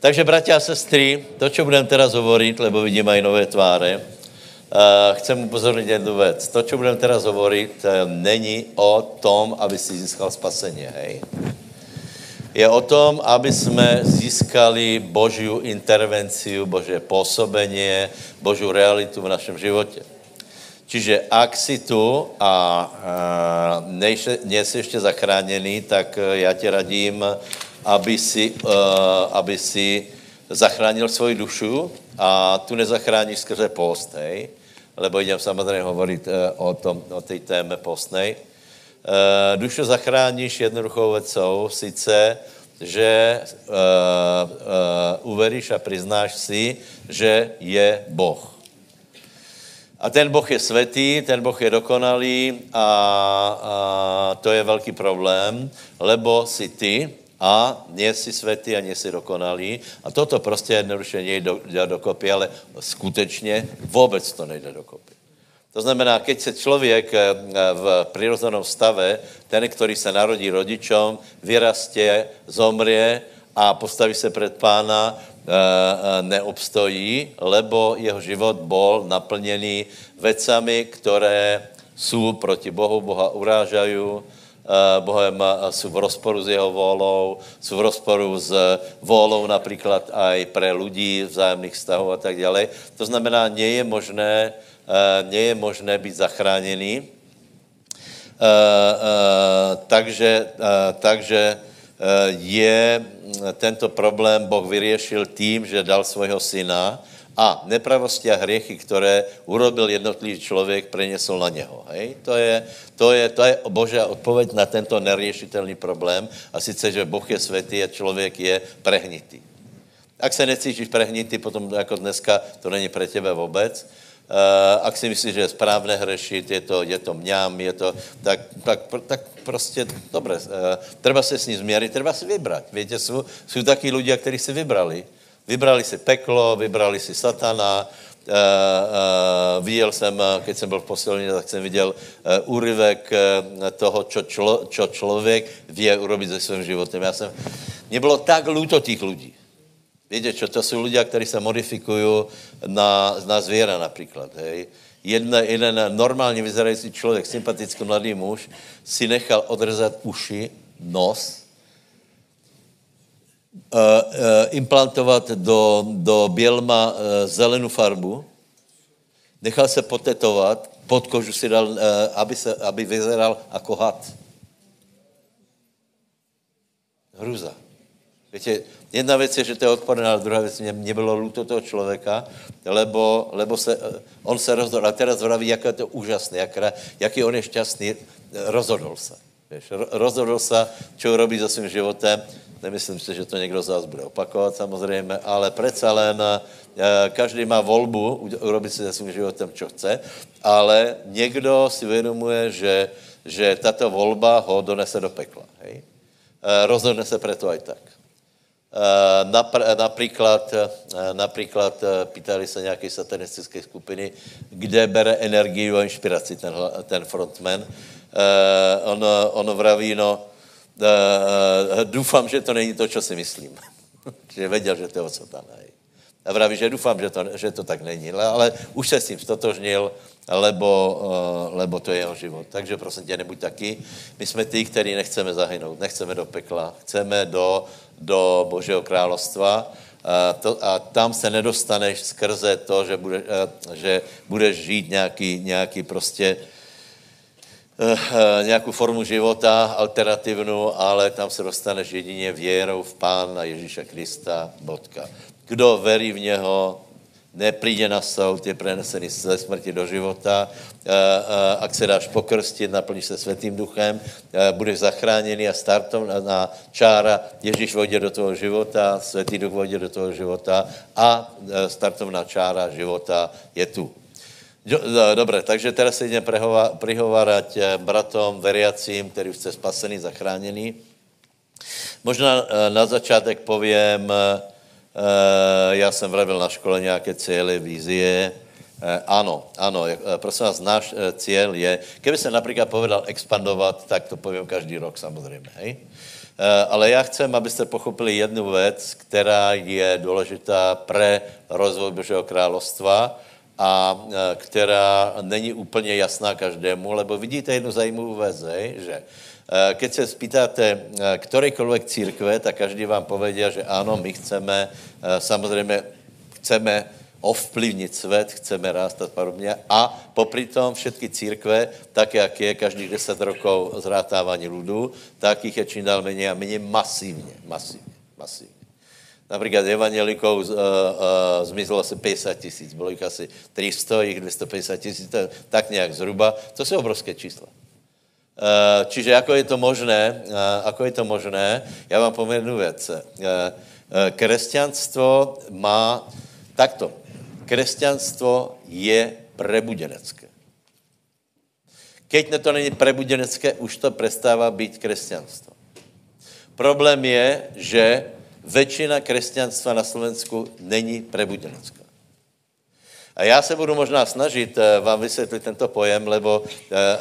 Takže, bratia a sestry, to, čo budem teraz hovoriť, lebo vidím aj nové tváre, uh, chcem upozorniť jednu vec. To, čo budem teraz hovoriť, uh, není o tom, aby si získal spasenie, hej? Je o tom, aby jsme získali Božiu intervenciu, Božie pôsobenie, Božiu realitu v našem životě. Čiže ak si tu a uh, nie si ještě zachráněný, tak já tě radím, aby si, uh, aby si zachránil svoji dušu a tu nezachráníš skrze post, hej? lebo idem samozřejmě hovorit uh, o, tom, o té téme postnej. Uh, dušu zachráníš jednoduchou vecou, sice, že uveríš a priznáš si, že je Boh. A ten Boh je svetý, ten Boh je dokonalý a, a to je velký problém, lebo si ty a nie si svetý a nie si dokonalý. A toto prostě jednoduše nejde do, dokopy, ale skutečně vůbec to nejde dokopy. To znamená, keď se člověk eh, v přirozeném stave, ten, který se narodí rodičom, vyrastě, zomrie a postaví se před pána, eh, eh, neobstojí, lebo jeho život bol naplněný vecami, které jsou proti Bohu, Boha urážají, Bohem jsou v rozporu s jeho volou, jsou v rozporu s volou například aj pre lidí vzájemných vztahů a tak dále. To znamená, nie je možné, nie je možné být zachráněný. Takže, takže je tento problém Boh vyřešil tím, že dal svého syna, a nepravosti a hriechy, které urobil jednotlivý člověk, prenesl na něho. Hej? To, je, to, je, to je božá odpověď na tento neriešitelný problém a sice, že Boh je světý a člověk je prehnitý. Ak se necítíš prehnitý, potom jako dneska to není pre tebe vůbec. Uh, ak si myslíš, že je správné hřešit, je to, je to mňam, je to, tak, tak, tak prostě, dobré, uh, treba se s ním změřit, treba si vybrat. Víte, jsou, jsou taky lidé, kteří si vybrali. Vybrali si peklo, vybrali si satana, Uh, uh, viděl jsem, keď jsem byl v posilní, tak jsem viděl uh, úryvek uh, toho, čo, člo, čo člověk vie urobit se svým životem. Já jsem, mě bylo tak lúto těch lidí. Víte, čo, to jsou lidé, kteří se modifikují na, na zvěra například. Hej. Jedna, jeden normálně vyzerající člověk, sympatický mladý muž, si nechal odrezat uši, nos, implantovat do, do bělma uh, zelenou farbu, nechal se potetovat, pod kožu si dal, aby, se, aby vyzeral jako had. Hruza. Víte, jedna věc je, že to je odporné, ale druhá věc, mě, mě bylo lúto toho člověka, lebo, lebo se, on se rozhodl, a teraz vraví, jak je to úžasné, jak, jaký on je šťastný, rozhodl se. Víš, rozhodl se, čo robí za svým životem, Nemyslím si, že to někdo z vás bude opakovat samozřejmě, ale přece len eh, každý má volbu urobit si se svým životem, čo chce, ale někdo si uvědomuje, že, že tato volba ho donese do pekla. Hej? Eh, rozhodne se preto aj tak. Eh, napr- například, například pýtali se nějaké satanistické skupiny, kde bere energii a inspiraci ten, ten frontman. On, on vraví, no, uh, doufám, že to není to, co si myslím. že věděl, že to je od satana. A vraví, že doufám, že to, že to tak není. Ale už se s tím stotožnil, lebo, uh, lebo to je jeho život. Takže prosím tě, nebuď taky. My jsme ty, kteří nechceme zahynout, nechceme do pekla, chceme do, do Božího královstva. A, to, a tam se nedostaneš skrze to, že, bude, uh, že budeš žít nějaký, nějaký prostě uh, nějakou formu života alternativnu, ale tam se dostaneš jedině věrou v Pána Ježíša Krista, bodka. Kdo verí v něho, nepríde na soud, je prenesený ze smrti do života. Eh, ak se dáš pokrstit, naplníš se světým duchem, budeš zachráněný a startom na čára, Ježíš vodě do toho života, světý duch vodě do toho života a startovná čára života je tu. Dobře, takže teraz se jdeme prihovárať eh, bratom, veriacím, který jste spasený, zachráněný. Možná eh, na začátek povím, eh, já jsem vravil na škole nějaké cíle, vizie. Ano, ano, prosím vás, náš cíl je, kdyby se například povedal expandovat, tak to povím každý rok samozřejmě, hej? ale já chcem, abyste pochopili jednu věc, která je důležitá pre rozvoj Božího královstva a která není úplně jasná každému, lebo vidíte jednu zajímavou věc, že keď se spýtáte kterékoliv církve, tak každý vám povedia, že ano, my chceme, samozřejmě chceme ovplyvnit svět, chceme rást a podobně. A popri tom všetky církve, tak jak je každých deset rokov zrátávání ľudů, tak jich je čím dál méně a méně masivně, masivně, masivně. Například evangeliků uh, uh, zmizlo asi 50 tisíc, bylo jich asi 300, jich 250 tisíc, tak nějak zhruba. To jsou obrovské čísla. Uh, čiže ako je to možné, uh, ako je to možné, já vám povím jednu věc. Uh, kresťanstvo má takto křesťanstvo je prebudenecké. Keď to není prebudenecké, už to prestává být křesťanstvo. Problém je, že většina křesťanstva na Slovensku není prebudenecká. A já se budu možná snažit eh, vám vysvětlit tento pojem, lebo eh, eh,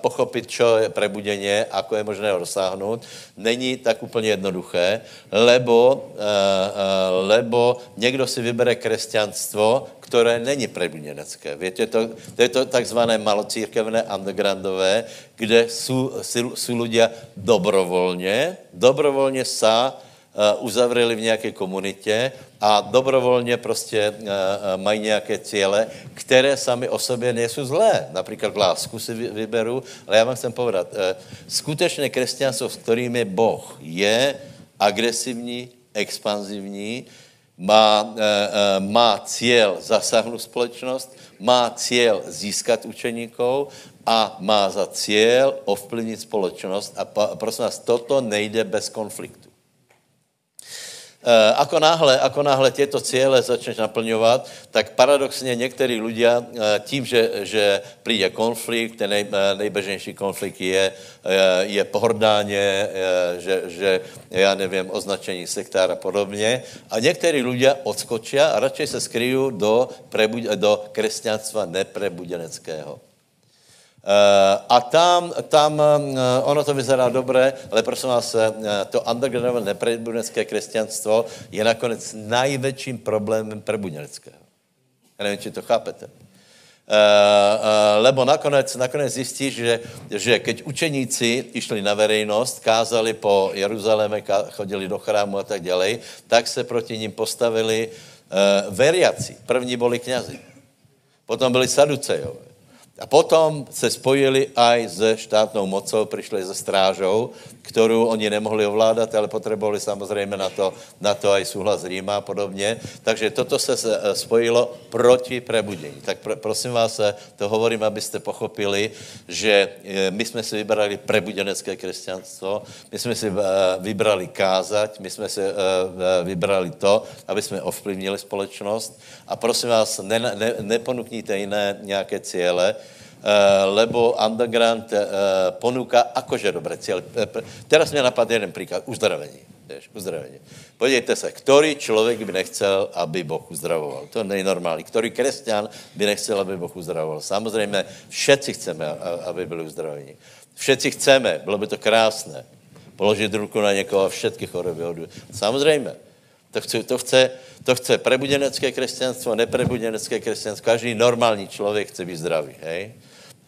pochopit, čo je prebudeně, ako je možné ho dosáhnout, není tak úplně jednoduché, lebo, lebo někdo si vybere křesťanstvo, které není prebudenecké. Víte, to, to je to takzvané malocírkevné undergroundové, kde jsou, jsou lidé dobrovolně, dobrovolně sa uzavřeli v nějaké komunitě a dobrovolně prostě eh, eh, mají nějaké cíle, které sami o sobě nejsou zlé. Například lásku si vyberu, ale já vám chcem povedat, skutečné křesťanstvo, s kterým je Boh, je agresivní, expanzivní, má, má cíl zasáhnout společnost, má cíl získat učeníkov a má za cíl ovplyvnit společnost. A prosím vás, toto nejde bez konfliktu. Eh, ako náhle, ako náhle těto cíle začneš naplňovat, tak paradoxně některý ľudia eh, tím, že, že přijde konflikt, ten nej, eh, nejbežnější konflikt je, je pohrdání, že, že, já nevím, označení sektára a podobně. A některý ľudia odskočia a radšej se skryjí do, do křesťanstva neprebudeneckého. Eh, a tam, tam eh, ono to vyzerá dobré, ale prosím vás, eh, to undergroundové neprebudenecké křesťanstvo je nakonec největším problémem prebudeneckého. Já nevím, či to chápete. lebo nakonec, nakonec zjistí, že, že keď učeníci išli na verejnost, kázali po Jeruzaléme, chodili do chrámu a tak dále, tak se proti ním postavili veriaci. První byli knězi. Potom byli saducejové. A potom se spojili aj se štátnou mocou, přišli ze strážou, kterou oni nemohli ovládat, ale potřebovali samozřejmě na to, na to aj souhlas Říma a podobně. Takže toto se eh, spojilo proti prebudění. Tak pr- prosím vás, eh, to hovorím, abyste pochopili, že eh, my jsme si vybrali prebuděnecké křesťanstvo, my jsme si vybrali kázať, my jsme si vybrali to, aby jsme ovplyvnili společnost. A prosím vás, ne, ne, neponukníte jiné nějaké cíle, lebo underground uh, ponúka akože dobré cíle. Eh, teraz mě napadl jeden příklad, uzdravení. Uzdravení. Podívejte se, který člověk by nechcel, aby Boh uzdravoval. To je nejnormální. Který křesťan by nechcel, aby Boh uzdravoval. Samozřejmě všetci chceme, aby byli uzdraveni. Všetci chceme, bylo by to krásné. Položit ruku na někoho a všetky choroby odvět. Samozřejmě. To chce, to chce, to chce prebudenecké křesťanstvo, neprebudenecké křesťanstvo. Každý normální člověk chce být zdravý. Hej?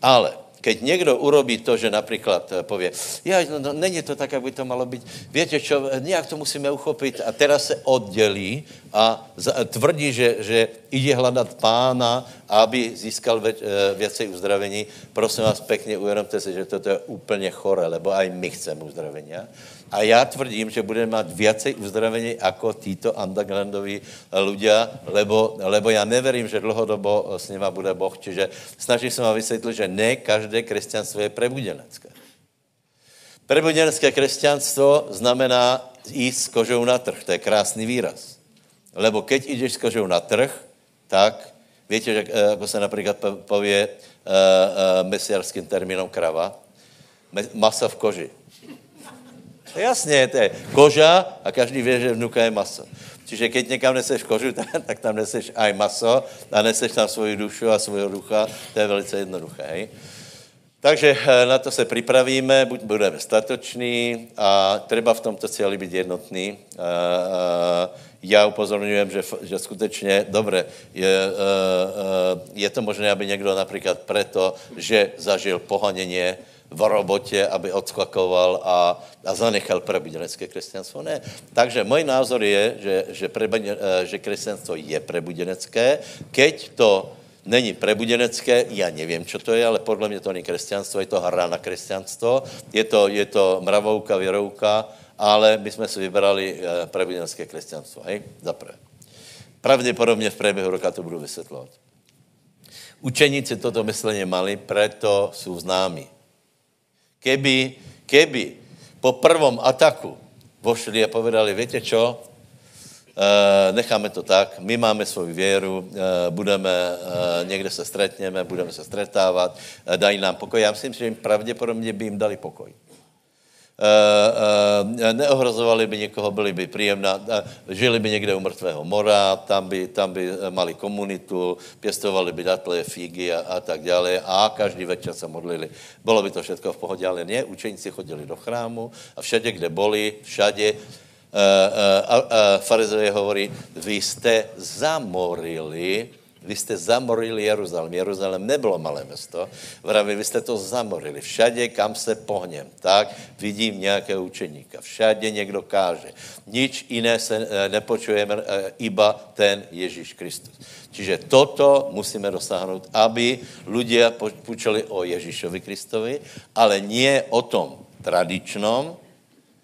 Ale keď někdo urobí to, že například eh, pově, já, no, no, není to tak, jak by to malo být, víte čo, nějak to musíme uchopit a teraz se oddělí a tvrdí, že, že ide hledat pána, aby získal eh, věcej uzdravení. Prosím vás pěkně, uvědomte si, že toto je úplně chore, lebo aj my chceme uzdravení. A já tvrdím, že budeme mít viacej uzdravení jako títo undergroundoví ľudia, lebo, lebo já neverím, že dlhodobo s nima bude Boh. Čiže snažím se vám vysvětlit, že ne každé křesťanstvo je prebudenecké. Prebudenecké křesťanstvo znamená jít s kožou na trh. To je krásný výraz. Lebo keď jdeš s kožou na trh, tak víte, že, eh, jako se například pově uh, uh, mesiarským termínom krava, masa v koži. Jasně, to je koža a každý ví, že vnuka je maso. Čiže keď někam neseš kožu, tak tam neseš aj maso a neseš tam svoji dušu a svojho ducha. To je velice jednoduché. Hej? Takže eh, na to se připravíme, buď budeme statoční a treba v tomto cíli být jednotný. Já upozorňujem, že, že skutečně, dobré, je, je to možné, aby někdo například preto, že zažil pohaněně, v robotě, aby odskakoval a, a zanechal prebuděnecké křesťanstvo. Ne. Takže můj názor je, že, že, prebudě, eh, že křesťanstvo je prebuděnecké, keď to není prebuděnecké, já nevím, co to je, ale podle mě to není křesťanstvo, je to hra na křesťanstvo, je to, je to mravouka, věrouka, ale my jsme si vybrali eh, prebuděnecké křesťanstvo, hej, zaprvé. Pravděpodobně v průběhu roka to budu vysvětlovat. Učeníci toto myslení mali, proto jsou známi. Keby, keby po prvom ataku vošli a povedali, víte čo, e, necháme to tak, my máme svoji věru, e, budeme, e, někde se stretněme, budeme se stretávat, e, dají nám pokoj. Já myslím, že jim pravděpodobně by jim dali pokoj. Eh, eh, neohrozovali by někoho, byli by příjemná, eh, žili by někde u mrtvého mora, tam by, tam by mali komunitu, pěstovali by datle, figy a, a tak dále a každý večer se modlili. Bylo by to všechno v pohodě, ale ne, učeníci chodili do chrámu a všade, kde boli, všade, a, a, a farizeje hovorí, vy jste zamorili vy jste zamorili Jeruzalém. Jeruzalém nebylo malé město. Vraví, vy jste to zamorili. Všade, kam se pohněm, tak vidím nějakého učeníka. Všade někdo káže. Nič jiné se eh, nepočujeme, eh, iba ten Ježíš Kristus. Čiže toto musíme dosáhnout, aby lidé počuli o Ježíšovi Kristovi, ale nie o tom tradičnom,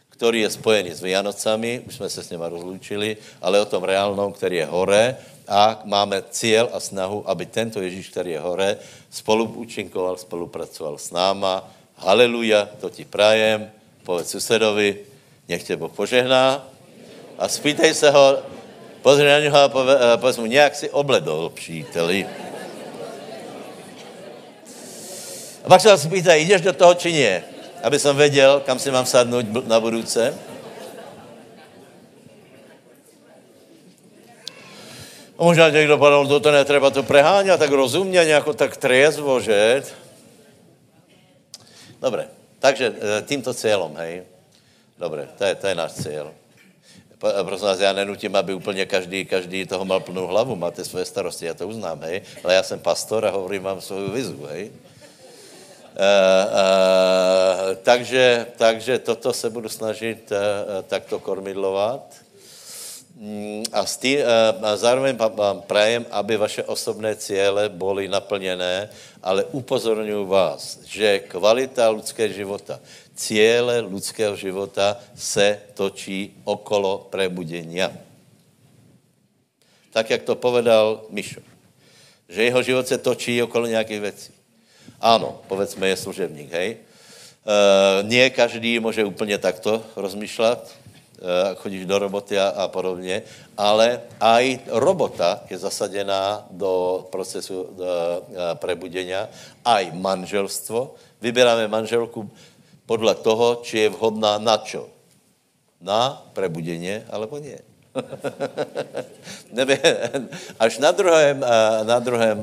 který je spojený s Vianocami, už jsme se s něma rozlučili, ale o tom reálnom, který je hore a máme cíl a snahu, aby tento Ježíš, který je hore, spolu účinkoval, spolupracoval s náma. Haleluja, to ti prajem, povedz susedovi, nech tě Boh požehná a spýtej se ho, pozri na něho a povedz mu, nějak si obledol, příteli. A pak se vás pýtaj, jdeš do toho, či nie? Aby jsem věděl, kam si mám sadnout na budouce. Možná někdo padl, to, to netreba to preháňat tak rozumně, nějako tak triezvo, že? Dobré, takže e, tímto cílem, hej. Dobré, to je, to je náš cíl. Prosím vás, já nenutím, aby úplně každý, každý toho mal plnou hlavu, máte svoje starosti, já to uznám, hej. Ale já jsem pastor a hovorím vám svou vizu, hej. Uh, uh, takže, takže toto se budu snažit uh, takto kormidlovat. Mm, a, stý, a zároveň vám prajem, aby vaše osobné cíle byly naplněné, ale upozorňuji vás, že kvalita lidského života, cíle lidského života se točí okolo prebudění. Tak, jak to povedal Mišo. Že jeho život se točí okolo nějakých věcí. Ano, povedzme, je služebník, hej. E, nie každý může úplně takto rozmýšlet, Eh, chodíš do roboty a, a podobně, ale aj robota je zasadená do procesu do, eh, prebudění, aj manželstvo. Vyberáme manželku podle toho, či je vhodná na čo? Na prebudění, alebo nie. Až na druhém, eh, na druhém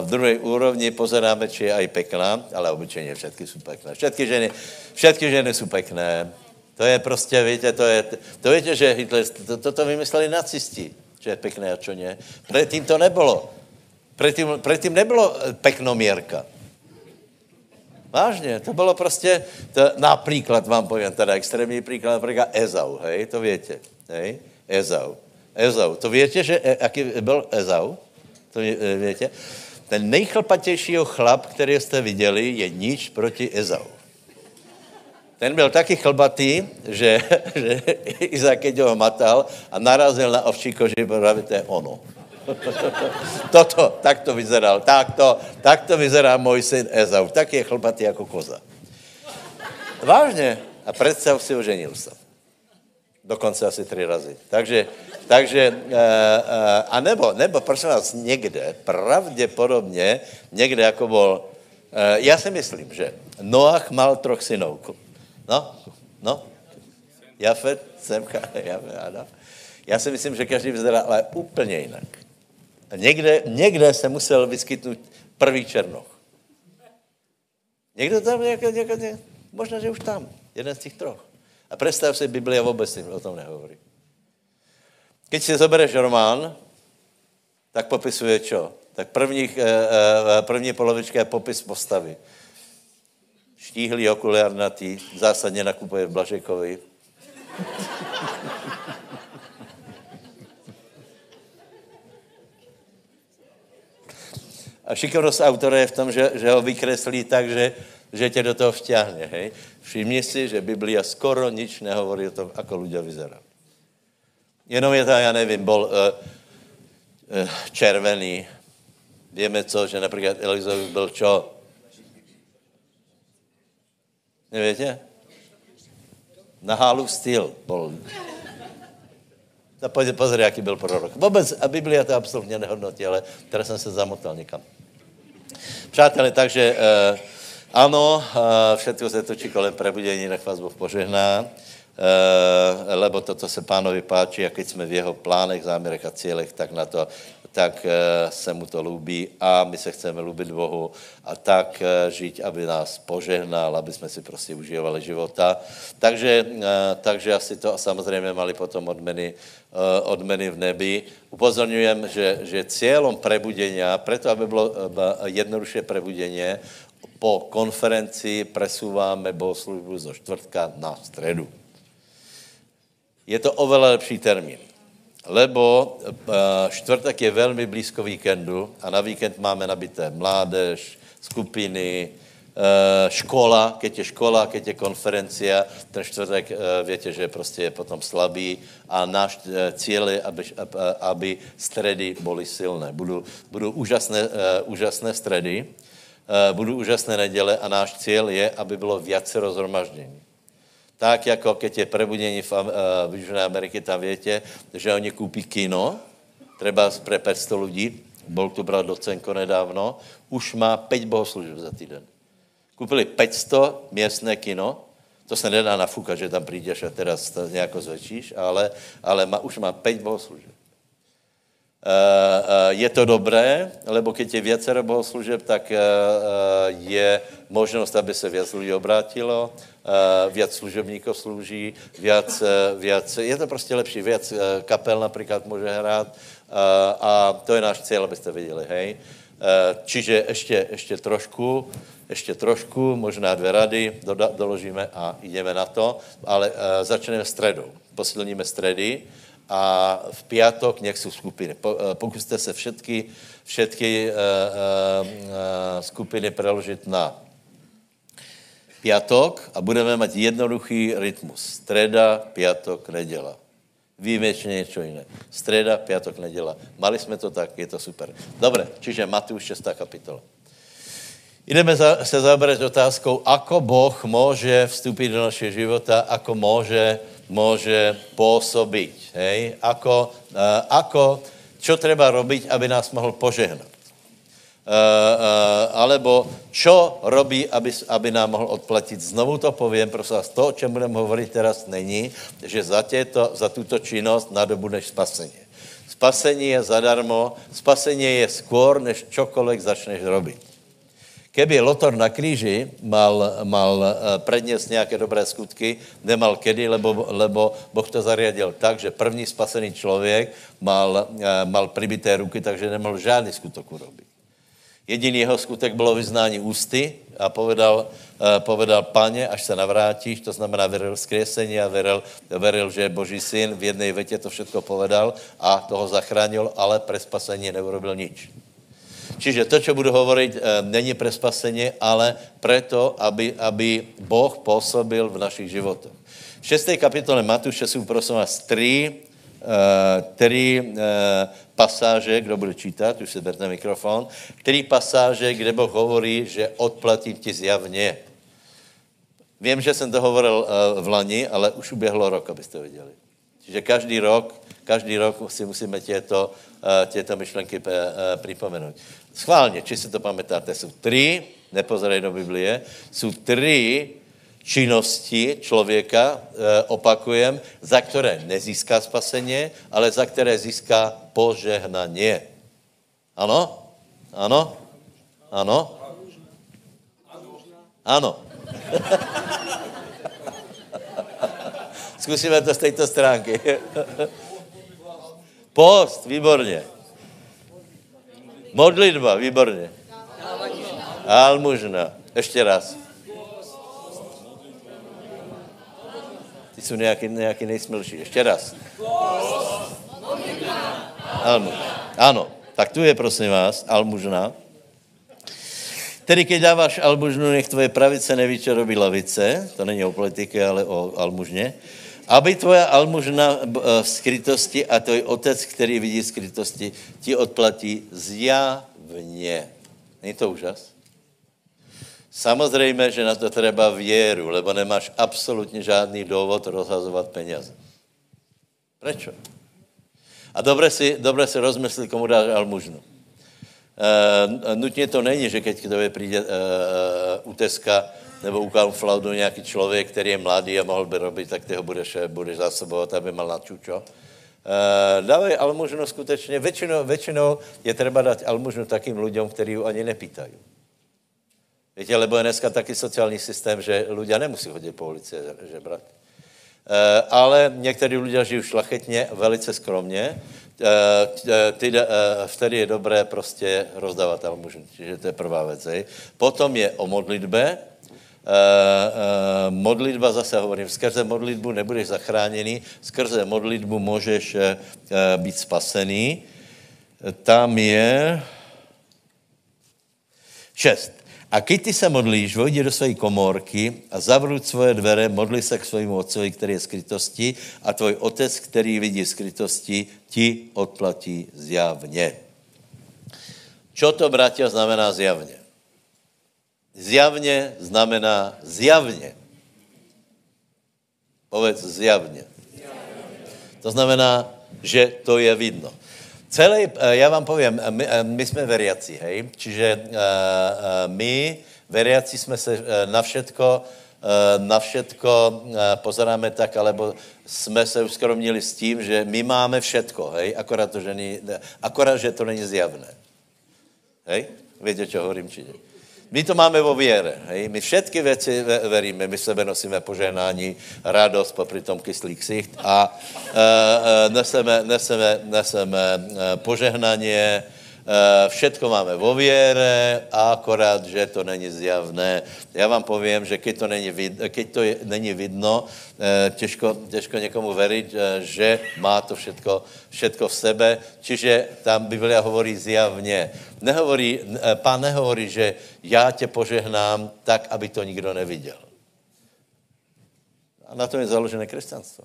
v druhé úrovni pozeráme, či je aj pekná, ale obyčejně všetky jsou pekné. Všetky ženy, všetky ženy jsou pekné. To je prostě, víte, to je, to víte, že Hitler, to, toto vymysleli nacisti, že je pekné a čo ne. Předtím to nebylo. Předtím, předtím nebylo eh, peknomírka. Vážně, to bylo prostě, to, například vám povím, teda extrémní příklad, například Ezau, hej, to víte, hej, Ezau. Ezau, to víte, že, eh, jaký byl Ezau? To eh, víte? Ten nejchlpatějšího chlap, který jste viděli, je nič proti Ezau. Ten byl taky chlbatý, že, že Izák, keď ho matal a narazil na ovčí koži, právě to je ono. Toto, tak to vyzeral, tak to, tak to vyzerá můj syn Ezau. Tak je chlbatý jako koza. Vážně. A představ si, oženil se. Dokonce asi tři razy. Takže, takže uh, uh, a nebo, nebo prosím vás, někde, pravděpodobně, někde jako byl, uh, já si myslím, že Noach mal troch synů. No, no. Jafet, Semka, Jafet, ano. Já si myslím, že každý vyzerá ale úplně jinak. Někde, někde se musel vyskytnout první černoch. Někdo tam, nějaká, nějaká, možná, že už tam, jeden z těch troch. A představ si, Biblia vůbec o tom nehovorí. Když si zobereš román, tak popisuje čo? Tak první, eh, eh, první polovička je popis postavy. Štíhlý okuliarnatý, zásadně nakupuje v Blažekovi. A šikovnost autora je v tom, že, že ho vykreslí tak, že, že tě do toho vťahne. Hej? Všimni si, že Biblia skoro nič nehovorí o tom, ako ľudia vyzerá. Jenom je to, já nevím, bol uh, uh, červený. Víme co, že například Elizovi byl čo? Nevíte? Na hálu styl bol. No, pozor, jaký byl prorok. Vůbec, a Biblia to absolutně nehodnotí, ale teraz jsem se zamotal někam. Přátelé, takže uh, ano, uh, všechno se točí kolem prebudění, nech vás Boh požehná. Uh, lebo toto se pánovi páči a keď jsme v jeho plánech, záměrech a cílech, tak na to, tak uh, se mu to lúbí a my se chceme lúbit Bohu a tak uh, žít, aby nás požehnal, aby jsme si prostě užívali života. Takže, takže asi to a samozřejmě mali potom odmeny, odmeny v nebi. Upozorňujem, že, že cílem prebudenia, preto aby bylo jednoduše prebudeně, po konferenci presouváme bohoslužbu zo čtvrtka na středu je to oveľa lepší termín. Lebo čtvrtek je velmi blízko víkendu a na víkend máme nabité mládež, skupiny, škola, keď je škola, keď je konferencia, ten čtvrtek větě, že prostě je potom slabý a náš cíl je, aby, aby středy byly silné. Budou, budou úžasné, úžasné středy, budou úžasné neděle a náš cíl je, aby bylo více rozhromaždění. Tak jako keď je prebudění v, uh, v Jižní Ameriky, tam větě, že oni koupí kino, třeba pre 500 lidí, bol tu brat docenko nedávno, už má 5 bohoslužeb za týden. Koupili 500 městné kino, to se nedá nafúkat, že tam přijdeš a teraz to nějako zväčšíš, ale, ale má, už má 5 bohoslužeb. Uh, uh, je to dobré, lebo keď je viacero bohoslužeb, tak uh, je možnost, aby se víc lidí obrátilo, uh, víc služebníků slouží, víc, uh, víc, je to prostě lepší, víc uh, kapel například může hrát a to je náš cíl, abyste viděli, hej. Čiže ještě, ještě trošku, ještě trošku, možná dvě rady doda, doložíme a jdeme na to, ale začneme středou, posilníme středy a v pátek nech jsou skupiny. Po, pokuste se všetky, všetky uh, uh, skupiny preložit na piatok a budeme mít jednoduchý rytmus. Streda, piatok, neděla. Výjimečně něco jiné. Streda, piatok, neděla. Mali jsme to tak, je to super. Dobře, čiže Matúš 6. kapitola. Ideme za, se zabrať otázkou, ako Boh může vstupit do našeho života, ako může, může působit. Hej? Ako, uh, ako, čo treba robiť, aby nás mohl požehnat. Uh, uh, alebo čo robí, aby, aby nám mohl odplatit. Znovu to povím, prosím vás, to, o čem budeme hovorit teraz, není, že za, těto, za tuto činnost nadobudeš spasení. Spasení je zadarmo, spasení je skôr, než čokoliv začneš robit. Keby Lotor na kríži mal, mal predniesť nějaké dobré skutky, nemal kedy, lebo, lebo Boh to zariadil tak, že první spasený člověk mal, mal pribité ruky, takže nemohl žádný skutok urobit. Jediný jeho skutek bylo vyznání ústy a povedal, uh, povedal, pane, až se navrátíš, to znamená, veril zkresení a veril, veril, že je Boží syn, v jedné větě to všechno povedal a toho zachránil, ale pre spasení neurobil nič. Čiže to, co budu hovorit, uh, není pre spasení, ale preto, aby, aby Boh působil v našich životech. V 6. kapitole Matuše jsou prosím vás tři Eh, eh, pasáže, kdo bude čítat, už se berte mikrofon, který pasáže, kde Boh hovorí, že odplatím ti zjavně. Vím, že jsem to hovoril eh, v lani, ale už uběhlo rok, abyste viděli. Čiže každý rok, každý rok si musíme těto, těto myšlenky připomenout. Schválně, či si to pamätáte, jsou tři, nepozerej do Biblie, jsou tři činnosti člověka, eh, opakujem, za které nezíská spaseně, ale za které získá požehnaně. Ano? Ano? Ano? Ano. Zkusíme to z této stránky. Post, výborně. Modlitba, výborně. Almužna. Ještě raz. Jsou nějaký, nějaký nejsmilší. Ještě raz. Almužna. Ano, tak tu je, prosím vás, almužna. Tedy, když dáváš almužnu, nech tvoje pravice neví, čo robí lavice, to není o politike, ale o almužně, aby tvoja almužna v skrytosti a tvoj otec, který vidí skrytosti, ti odplatí zjavně. Není to úžas? Samozřejmě, že na to treba věru, lebo nemáš absolutně žádný důvod rozhazovat peněze. Prečo? A dobře si, dobře si rozmysli, komu dáš almužnu. Uh, nutně to není, že keď k tobě přijde uh, uh, uteska nebo u Kauflandu nějaký člověk, který je mladý a mohl by robit, tak ty ho budeš, budeš zásobovat, aby mal na čučo. Uh, dávej almužnu skutečně, většinou, většinou je třeba dát almužnu takým lidem, kteří ani nepýtají. Víte, lebo je dneska taky sociální systém, že lidé nemusí chodit po ulici žebrat. E, ale někteří lidé žijí šlachetně, velice skromně. E, ty, e, vtedy je dobré prostě rozdávat almužnu. Čiže to je prvá věc. Potom je o modlitbe. Modlitba, zase hovorím, skrze modlitbu nebudeš zachráněný, skrze modlitbu můžeš být spasený. Tam je šest. A když ty se modlíš, vojdi do své komórky a zavruť svoje dvere, modli se k svému otcovi, který je skrytosti a tvoj otec, který vidí skrytosti, ti odplatí zjavně. Čo to, bratia, znamená zjavně? Zjavně znamená zjavně. Povedz zjavně. To znamená, že to je vidno. Celý, eh, já vám povím, my, eh, my jsme veriaci, hej, čiže my, veriaci, jsme se na všetko, na všetko pozeráme tak, alebo jsme se uskromnili s tím, že my máme všetko, hej, akorát, to, že, ní, akorát, že to není zjavné. Hej, víte, čo hovorím, či nie? My to máme vo věre. Hej? My všetky věci veríme. My sebe nosíme požehnání, radost, popri tom kyslý ksicht a e, e, neseme, neseme, neseme e, požehnání, Eh, všetko máme vo věre, akorát, že to není zjavné. Já vám povím, že keď to není, vid, keď to je, není vidno, eh, těžko, těžko někomu veriť, eh, že má to všetko, všetko v sebe. Čiže tam Biblia hovorí zjavně. Nehovorí, pán nehovorí, že já tě požehnám tak, aby to nikdo neviděl. A na tom je založené křesťanstvo.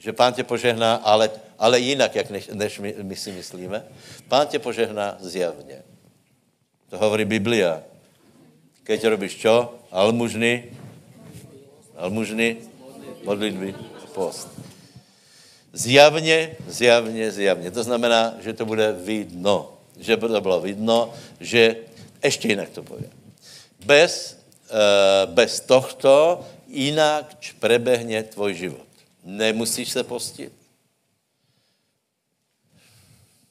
Že pán tě požehná, ale, ale jinak, jak než, než my, my si myslíme. Pán tě požehná zjavně. To hovorí Biblia. Keď robíš čo? Almužny, almužny, modlitby, post. Zjavně, zjavně, zjavně. To znamená, že to bude vidno. Že to bylo vidno, že, ještě jinak to povím. Bez, uh, bez tohto jinak prebehne tvoj život. Nemusíš se postit.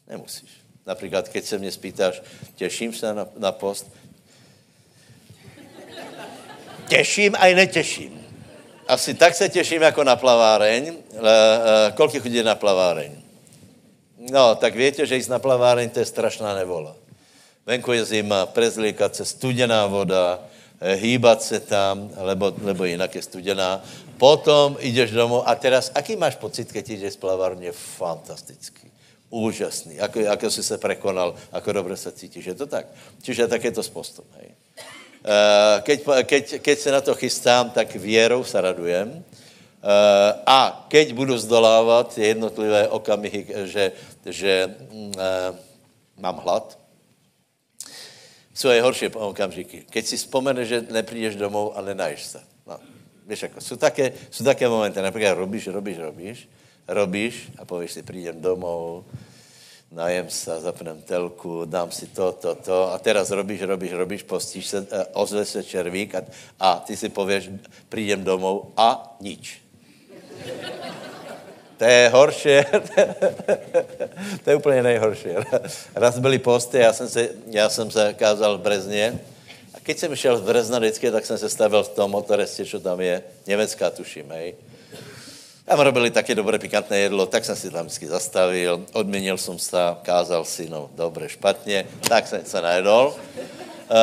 Nemusíš. Například, keď se mě spýtáš, těším se na, na post? Těším a i netěším. Asi tak se těším jako na plaváreň. Kolik chodí na plaváreň? No, tak víte, že jít na plaváreň, to je strašná nevola. Venku je zima, prezlíkat se, studená voda, hýbat se tam, lebo, lebo jinak je studená. Potom jdeš domů a teraz, aký máš pocit, keď jdeš z plavárně? Fantastický. Úžasný. Ako, ako si se prekonal, ako dobře se cítíš. Je to tak? Čiže tak je to s postom. Hej. Eh, keď, keď, keď se na to chystám, tak věrou se radujem. Eh, a keď budu zdolávat jednotlivé okamihy, že, že mm, mám hlad, je horší okamžiky. Keď si vzpomeneš, že neprídeš domů a nenáješ se. No, víš, jako, jsou také, jsou také momenty, například robíš, robíš, robíš, robíš a povíš si, přijdem domů, najem se, zapnem telku, dám si to, to, to a teraz robíš, robíš, robíš, postíš se, eh, ozve se červík a, a ty si pověš, přijdem domů a nič. To je horší. to je úplně nejhorší. Raz byly posty, já jsem se, já jsem se kázal v Brezně a Keď jsem šel v Reznadické, tak jsem se stavil v tom motorestě, co tam je, německá tuším, hej. Tam robili také dobré pikantné jedlo, tak jsem si tam vždycky zastavil, odměnil jsem se, kázal si, no dobré, špatně, tak jsem se najedol. Uh,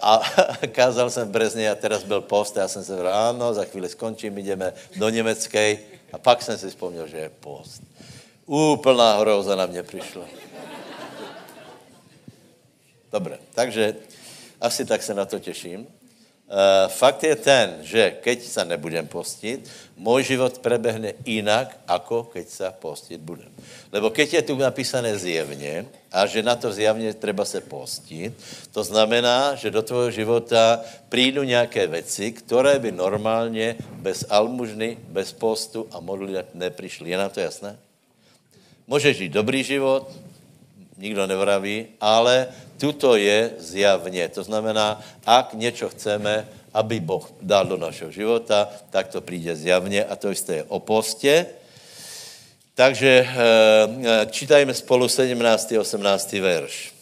a kázal jsem v Brezně a teraz byl post já jsem se říkal, ano, za chvíli skončím, jdeme do Německé a pak jsem si vzpomněl, že je post. Úplná hroza na mě přišla. Dobré, takže asi tak se na to těším. Uh, fakt je ten, že keď se nebudem postit, můj život prebehne jinak, ako keď se postit budem. Lebo keď je tu napísané zjevně a že na to zjevně treba se postit, to znamená, že do tvojho života přijdu nějaké věci, které by normálně bez almužny, bez postu a modliteb nepřišly. Je nám to jasné? Můžeš žít dobrý život, nikdo nevraví, ale tuto je zjavně. To znamená, ak něco chceme, aby Boh dal do našeho života, tak to přijde zjavně a to jisté je o postě. Takže e, čítajme spolu 17. a 18. verš.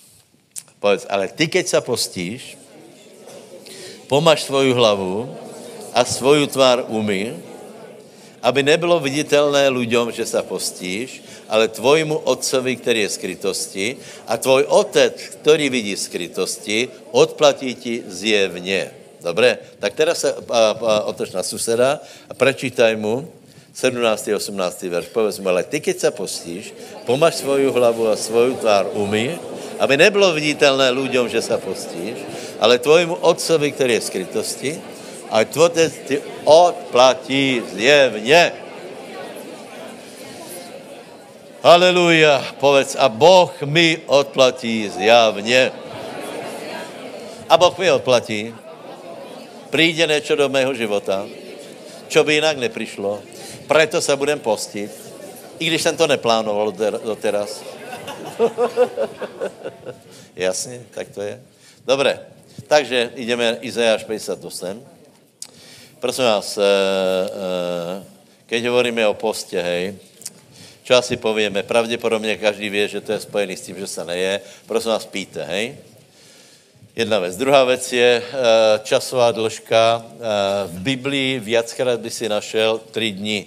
Povedz, ale ty, keď se postíš, pomaž svoju hlavu a svoju tvár umy, aby nebylo viditelné lidem, že se postíš, ale tvojmu otcovi, který je skrytosti a tvoj otec, který vidí skrytosti, odplatí ti zjevně. Dobré? Tak teraz se otoč na suseda a prečítaj mu 17. a 18. verš. Povedz mu, ale ty, keď se postíš, pomaž svoju hlavu a svoju tvár umy, aby nebylo viditelné lidem, že se postíš, ale tvojmu otcovi, který je skrytosti, a tvoj otec ti odplatí zjevně. Haleluja, povedz, a Boh mi odplatí zjavně. A Boh mi odplatí. Přijde něco do mého života, čo by jinak neprišlo. Preto se budem postit, i když jsem to neplánoval do teraz. Jasně, tak to je. Dobré, takže jdeme Izajáš 58. Prosím vás, eh, eh, keď hovoríme o postě, hej, čo asi povieme? Pravděpodobně každý ví, že to je spojený s tím, že se neje. Prosím vás, píte, hej? Jedna věc. Druhá věc je uh, časová dĺžka. Uh, v Biblii viackrát by si našel tři dny.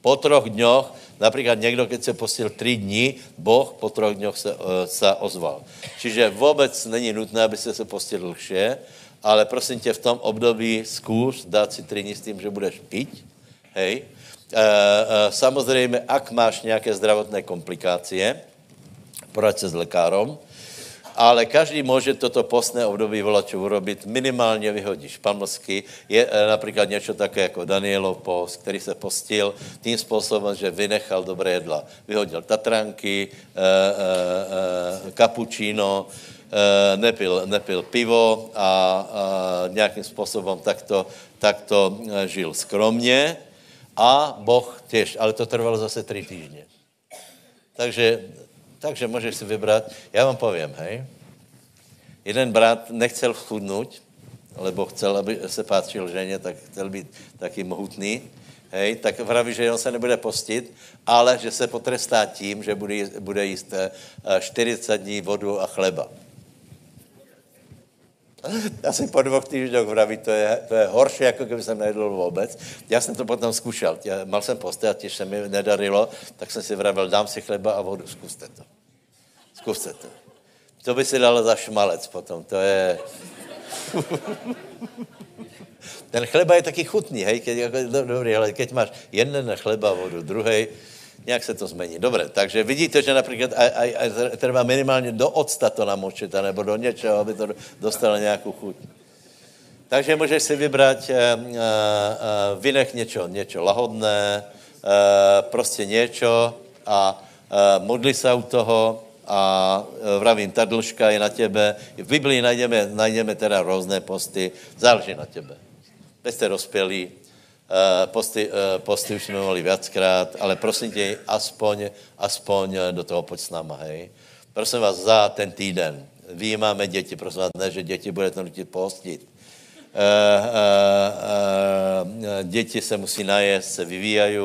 Po troch dňoch, například někdo, keď se postil tři dny, Boh po troch dňoch se, uh, se ozval. Čiže vůbec není nutné, aby se se postil dlhšie, ale prosím tě, v tom období zkus dát si tři dny s tím, že budeš pít, hej, Eh, eh, samozřejmě, ak máš nějaké zdravotné komplikácie, poraď se s lekárom, ale každý může toto postné období volat, čo urobit, minimálně vyhodíš pamlsky. Je e, například něco také jako Danielov post, který se postil tím způsobem, že vynechal dobré jedla. Vyhodil tatranky, kapučíno, nepil, nepil pivo a, a nějakým způsobem takto, takto žil skromně a Boh těž, ale to trvalo zase tři týdny. Takže, takže můžeš si vybrat. Já vám povím, hej. Jeden brat nechcel chudnout, lebo chcel, aby se patřil ženě, tak chtěl být taky mohutný. Hej, tak vraví, že on se nebude postit, ale že se potrestá tím, že bude, bude jíst 40 eh, dní vodu a chleba. Asi po dvou týdnech vraví, to je, to je horší, jako kdyby jsem nejedl vůbec. Já jsem to potom zkušel. Já, mal jsem posté a těž se mi nedarilo, tak jsem si vravil, dám si chleba a vodu, zkuste to. Zkuste to. To by si dal za šmalec potom, to je... Ten chleba je taky chutný, hej, keď, jako, dobrý, ale keď máš jeden chleba, vodu, druhý, nějak se to změní. Dobře, takže vidíte, že například třeba minimálně do octa to namočit, nebo do něčeho, aby to dostalo nějakou chuť. Takže můžeš si vybrat, e, e, vynech něco, něco lahodné, prostě něco a modli se u toho a vravím, ta dlžka je na tebe. V Biblii najdeme, najdeme teda různé posty, záleží na tebe. Vy jste rozpělí, Eh, posty, eh, posty už jsme mohli viackrát, ale prosím tě, aspoň, aspoň do toho pojď s náma, hej. Prosím vás, za ten týden vyjímáme děti, prosím vás, ne, že děti budete nutit postit, děti se musí najet, se vyvíjají,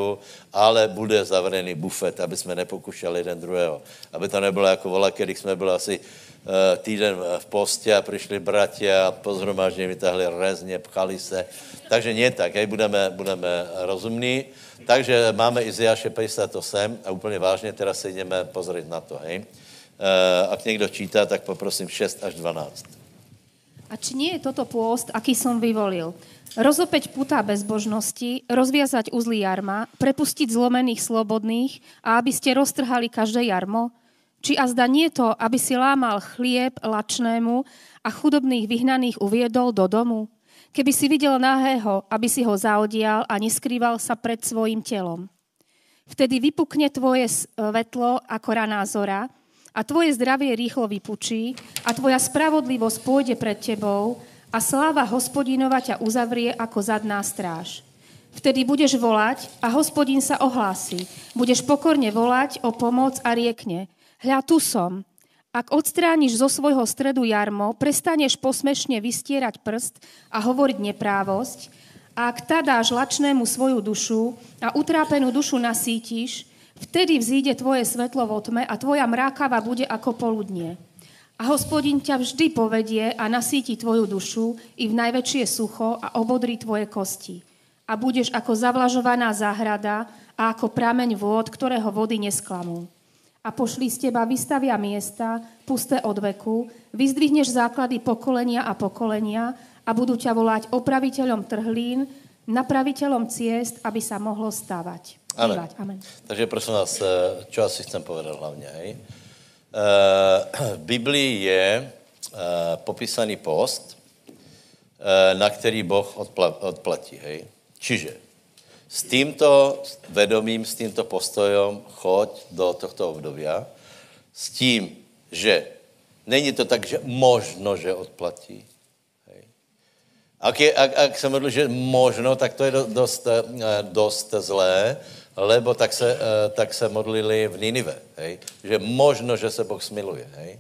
ale bude zavřený bufet, aby jsme nepokušali jeden druhého. Aby to nebylo jako vola, když jsme byli asi týden v postě a přišli bratia a pozhromážně vytáhli rezně, pchali se. Takže nie tak, hej, budeme, budeme rozumní. Takže máme Iziáše 58 a úplně vážně teraz se jdeme pozrieť na to, hej. Uh, ak někdo čítá, tak poprosím 6 až 12. A či nie je toto pôst, aký som vyvolil? Rozopeť putá bezbožnosti, rozviazať uzly jarma, prepustiť zlomených slobodných a aby ste roztrhali každé jarmo? Či a zda nie to, aby si lámal chlieb lačnému a chudobných vyhnaných uviedol do domu? Keby si videl nahého, aby si ho zaodial a neskrýval sa pred svojim telom. Vtedy vypukne tvoje svetlo ako raná zora a tvoje zdravie rýchlo vypučí a tvoja spravodlivosť pôjde pred tebou a sláva hospodinova ťa uzavrie ako zadná stráž. Vtedy budeš volať a hospodin sa ohlási. Budeš pokorne volať o pomoc a riekne. Hľa, tu som, ak odstrániš zo svojho stredu jarmo, prestaneš posmešne vystierať prst a hovoriť neprávosť, a ak tadáš lačnému svoju dušu a utrápenú dušu nasítiš, vtedy vzíde tvoje svetlo vo tme a tvoja mrákava bude ako poludnie. A hospodin ťa vždy povedie a nasíti tvoju dušu i v najväčšie sucho a obodrí tvoje kosti. A budeš ako zavlažovaná záhrada a ako prameň vôd, ktorého vody nesklamú a pošli z teba vystavia miesta, pusté od veku, vyzdvihneš základy pokolenia a pokolenia a budú ťa volať opraviteľom trhlín, napraviteľom ciest, aby sa mohlo stávať. Amen. Amen. Takže prosím vás, eh, čo asi chcem povedať hlavne, hej? Eh, v Biblii je eh, popísaný post, na který Boh odplatí, hej? Čiže s tímto vedomím, s tímto postojom choď do tohto obdobia, s tím, že není to tak, že možno, že odplatí. Hej. Ak, je, ak, ak se modlí, že možno, tak to je dost, eh, dost zlé, lebo tak se, eh, tak se modlili v Ninive. Hej. Že možno, že se Boh smiluje. Hej.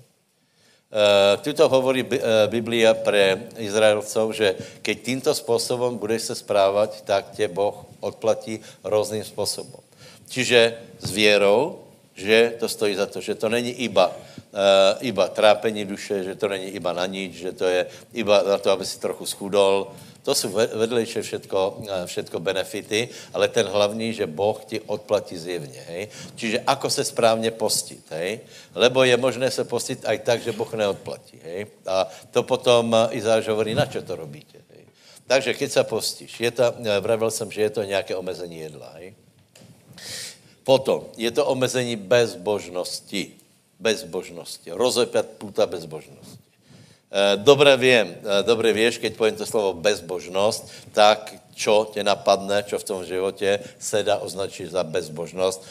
Uh, tuto hovorí Biblia pre Izraelcov, že keď týmto spôsobom budeš se správať, tak tě Boh odplatí různým způsobem. Čiže s věrou, že to stojí za to, že to není iba, uh, iba trápení duše, že to není iba na nič, že to je iba na to, aby si trochu schudol. To jsou vedlejšie všetko, uh, všetko benefity, ale ten hlavní, že Boh ti odplatí zjevně. Hej? Čiže ako se správně postit. Hej? Lebo je možné se postit aj tak, že Boh neodplatí. Hej? A to potom Izáš hovorí, na čo to robíte. Takže keď se postíš, je to, eh, vravil jsem, že je to nějaké omezení jedla. Hej? Potom je to omezení bezbožnosti. Bezbožnosti. Rozepět puta bezbožnosti. Eh, Dobre vím, eh, dobre víš, keď povím to slovo bezbožnost, tak čo tě napadne, čo v tom životě se dá označit za bezbožnost,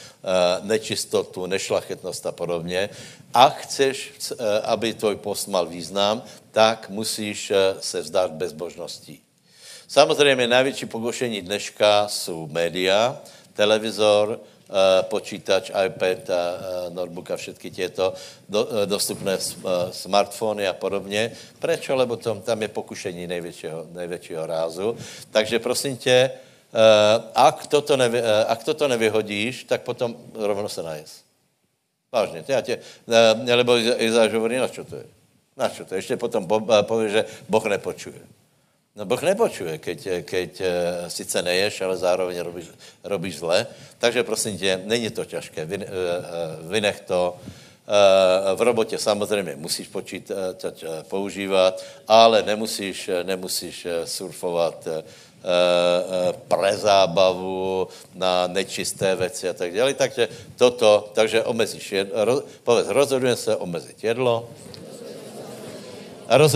nečistotu, nešlachetnost a podobně. A chceš, aby tvoj post mal význam, tak musíš se vzdát bezbožností. Samozřejmě největší pokušení dneška jsou média, televizor, eh, počítač, iPad, eh, notebook a všetky těto dostupné eh, smartfony a podobně. Proč? Lebo tam, tam je pokušení největšího, největšího rázu. Takže prosím tě, ak toto, nevy, ak toto nevyhodíš, tak potom rovno se najez. Vážně. Já tě, lebo Izáš hovorí, na čo to je? Na čo to je? Ještě potom pově, že Boh nepočuje. No Boh nepočuje, keď, keď uh, sice neješ, ale zároveň robíš, robíš zle. Takže prosím tě, není to těžké, Vy, uh, vynech to. V robotě samozřejmě musíš počítač uh, používat, ale nemusíš, nemusíš surfovat uh, pre zábavu na nečisté věci a tak dále. Takže toto, takže omezíš jedlo, povedz, rozhodujeme se omezit jedlo, a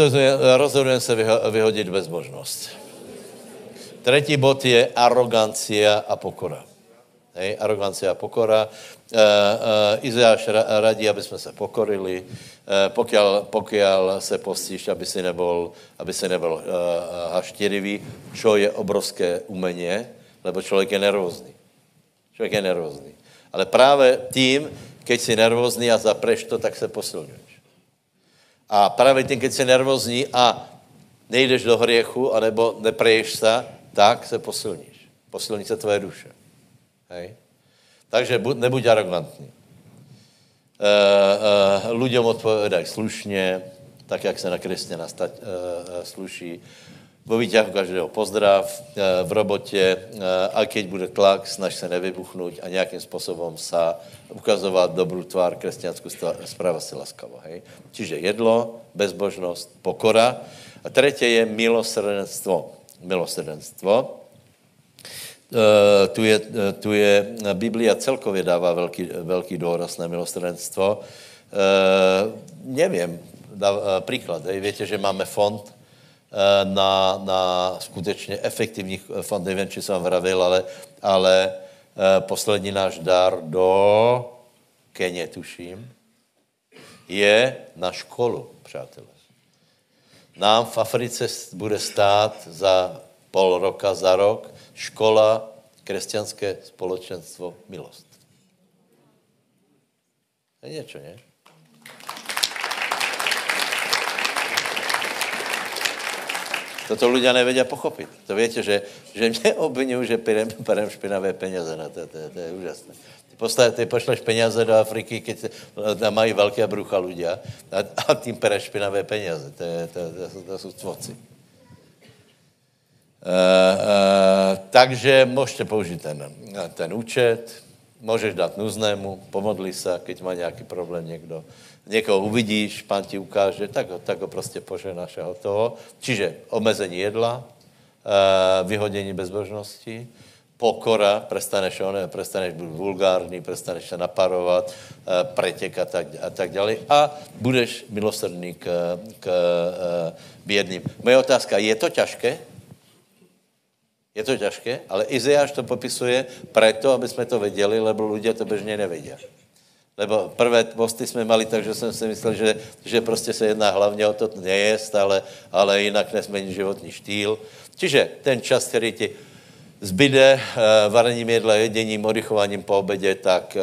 se vyhodit bezbožnost. Třetí bod je arogancia a pokora. Hej, arogancia a pokora. E, e, Izajáš radí, aby jsme se pokorili, e, pokiaľ, pokiaľ se postíš, aby si nebol, aby si nebol e, haštěrivý, čo je obrovské umění, lebo člověk je nervózní. Člověk je nervózní. Ale právě tím, keď si nervózní a zapreš to, tak se posilňuje. A právě tím, keď jsi nervózní a nejdeš do hriechu, anebo nepreješ se, tak se posilníš. Posilní se tvoje duše. Hej? Takže nebuď arrogantní. Uh, uh, ľuďom odpovedaj slušně, tak, jak se na křesťana uh, uh, sluší. Vo výťahu každého pozdrav, uh, v robotě, uh, a keď bude tlak, snaž se nevybuchnout a nějakým způsobem sa ukazovat dobrou tvár, křesťanskou správa si laskavo. Hej? Čiže jedlo, bezbožnost, pokora. A třetí je milosrdenstvo. Milosrdenstvo. Uh, tu, je, tu je, Biblia celkově dává velký, velký důraz na milosrdenstvo. Uh, nevím, dá, uh, příklad, víte, že máme fond na, na skutečně efektivní fond, nevím, či jsem vravil, ale, ale uh, poslední náš dar do Keně, tuším, je na školu, přátelé. Nám v Africe bude stát za pol roka, za rok škola, křesťanské společenstvo, milost. Je něco, ne? Toto ľudia nevedia pochopit. To víte, že, že mě obvinují, že perem, perem špinavé peněze. No, to, to, to je úžasné. Ty, postav, ty pošleš peněze do Afriky, keď tam mají velké brucha ľudia a, a tím pereš špinavé peněze. To, je, to, to, to, to jsou tvoci. Uh, uh, takže můžete použít ten, ten účet, můžeš dát nuznému, pomodli se, keď má nějaký problém někdo. Někoho uvidíš, pán ti ukáže, tak tak ho prostě poženáš a hotovo. Čiže omezení jedla, uh, vyhodění bezbožnosti, pokora, prestaneš, on, prestaneš být vulgární, prestaneš se naparovat, pretěk a tak, a tak dále. A budeš milosrdný k, k bědným. Moje otázka, je to těžké? Je to těžké, ale Izajáš to popisuje proto, aby jsme to věděli, lebo lidé to běžně nevědí. Lebo prvé posty jsme mali tak, že jsem si myslel, že, že prostě se jedná hlavně o to nejest, ale, ale jinak nesmení životní štýl. Čiže ten čas, který ti zbyde uh, varením jedla, jedením, oddychováním po obědě, tak uh,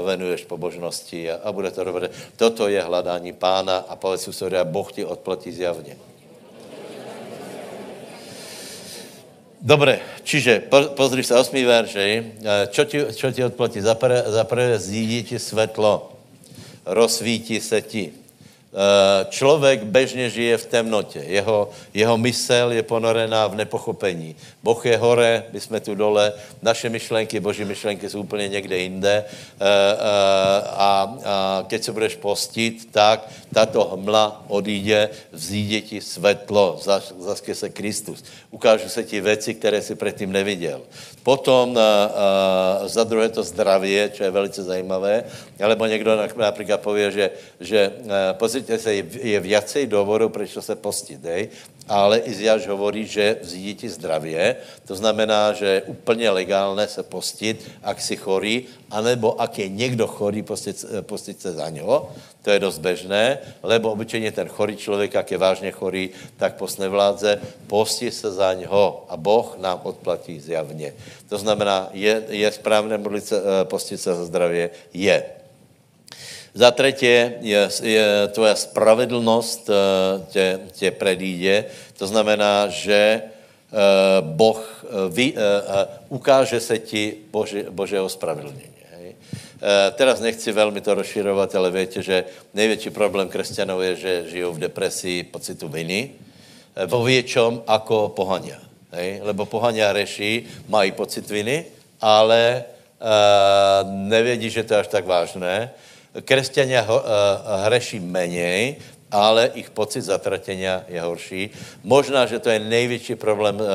uh, venuješ pobožnosti a, a bude to dobré. Toto je hledání pána a povedz si, Boh ti odplatí zjavně. Dobre, čiže po, pozri sa, osmý verš, čo ti, čo ti odplatí? Za prvé, prvé zjídí ti svetlo, rozsvítí se ti. Eh, člověk bežně žije v temnotě. Jeho, jeho mysel je ponorená v nepochopení. Boh je hore, my jsme tu dole, naše myšlenky, boží myšlenky jsou úplně někde jinde. Eh, eh, a, a keď se budeš postit, tak tato hmla odjde, vzíde ti svetlo, zaské se Kristus. Ukážu se ti věci, které si předtím neviděl. Potom za druhé to zdraví, čo je velice zajímavé, alebo někdo například pově, že, že pozrite se, je viacej důvodů, proč se postit, dej? ale Iziáš hovorí, že vzídí ti zdravě, to znamená, že je úplně legálné se postit, ak si chorý, anebo ak je někdo chorý, postit, postit se za něho, to je dost bežné, lebo obyčejně ten chorý člověk, jak je vážně chorý, tak post nevládze, postí se za něho a Boh nám odplatí zjavně. To znamená, je, je správné modlit se, eh, postit se za zdravě? Je. Za třetí je, je tvoja spravedlnost eh, tě, tě predíde. To znamená, že eh, Boh vy, ukáže se ti Bože, Božího spravedlnění. Teraz nechci velmi to rozširovat, ale víte, že největší problém křesťanů je, že žijou v depresii pocitu viny. Vo většom ako pohania. Hej? Lebo pohania reší, mají pocit viny, ale uh, nevědí, že to je až tak vážné Kresťania uh, hreší menej, ale ich pocit zatratenia je horší. Možná, že to je největší problém, uh,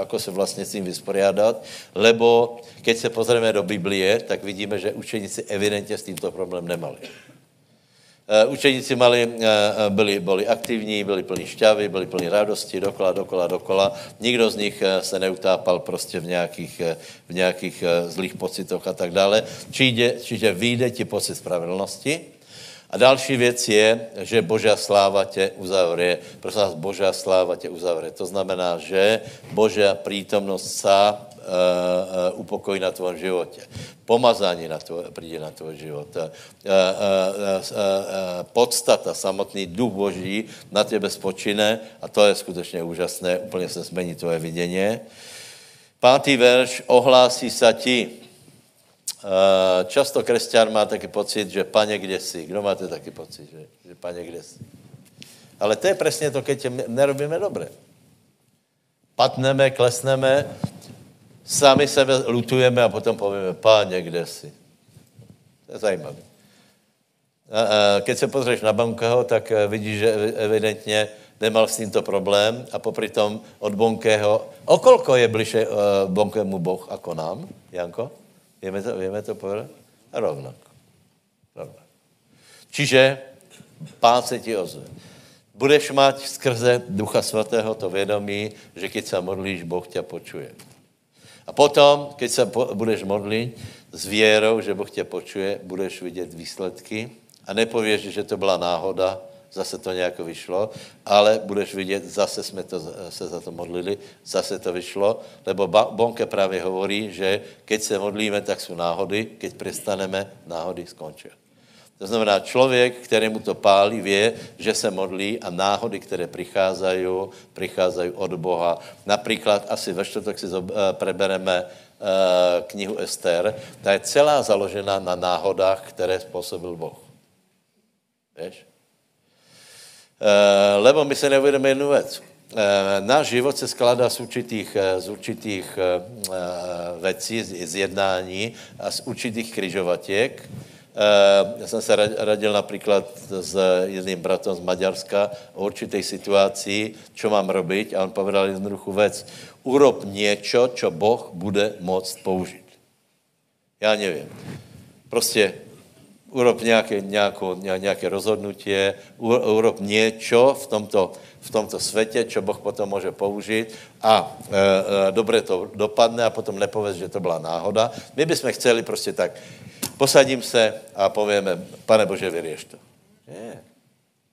ako se vlastně s tím vysporiadat, lebo keď se pozrieme do Biblie, tak vidíme, že učeníci evidentně s tímto problém nemali. Uh, učeníci mali, uh, byli, byli aktivní, byli plní šťavy, byli plní radosti, dokola, dokola, dokola. Nikdo z nich uh, se neutápal prostě v nějakých, v nějakých zlých pocitoch a tak dále. Čiže, čiže vyjde ti pocit spravedlnosti. A další věc je, že Božá sláva tě uzavře. Prosím vás, Božá sláva tě uzavře. To znamená, že Božá prítomnost sa uh, upokojí na tvém životě. Pomazání na tvoj, přijde na tvoj život. Uh, uh, podstata, samotný duch Boží na tebe spočine a to je skutečně úžasné, úplně se zmení tvoje vidění. Pátý verš, ohlásí se ti. Často křesťan má taky pocit, že paně, kde jsi? Kdo máte taky pocit, že, že paně, kde jsi? Ale to je přesně to, keď nerobíme dobře. Patneme, klesneme, sami sebe lutujeme a potom povíme, páně, kde jsi? To je zajímavé. Keď se pozřeš na Bonkeho, tak eh, vidíš, že evidentně nemal s tímto problém a popri tom od Bonkeho, okolko je bliže uh, Bonkému Boh jako nám, Janko? Vieme to, vieme to povedat? Rovnako. Rovnako. Čiže pán se ti ozve. Budeš mať skrze Ducha Svatého to vědomí, že když se modlíš, Boh tě počuje. A potom, keď se budeš modlit s věrou, že Boh tě počuje, budeš vidět výsledky a nepověš, že to byla náhoda, zase to nějak vyšlo, ale budeš vidět, zase jsme to, se za to modlili, zase to vyšlo, lebo Bonke právě hovorí, že keď se modlíme, tak jsou náhody, keď přestaneme, náhody skončí. To znamená, člověk, kterému to pálí, vě, že se modlí a náhody, které přicházají, přicházají od Boha. Například asi ve čtvrtek si eh, prebereme eh, knihu Ester. Ta je celá založena na náhodách, které způsobil Boh. Víš? Eh, lebo my se neuvědomíme jednu věc. Náš život se skládá z určitých, z určitých věcí, z jednání a z určitých kryžovatěk. Eh, já jsem se radil například s jedným bratom z Maďarska o určitej situaci, čo mám robiť a on povedal jednoduchou věc. Urob něco, čo Boh bude moct použít. Já nevím. Prostě urob nějaké, nějakou, nějaké rozhodnutí, urob něco v tomto, v tomto světě, čo Boh potom může použít a e, e, dobře to dopadne a potom nepověz, že to byla náhoda. My bychom chceli prostě tak, Posadím se a povíme, pane Bože, vyrieš to. Nie.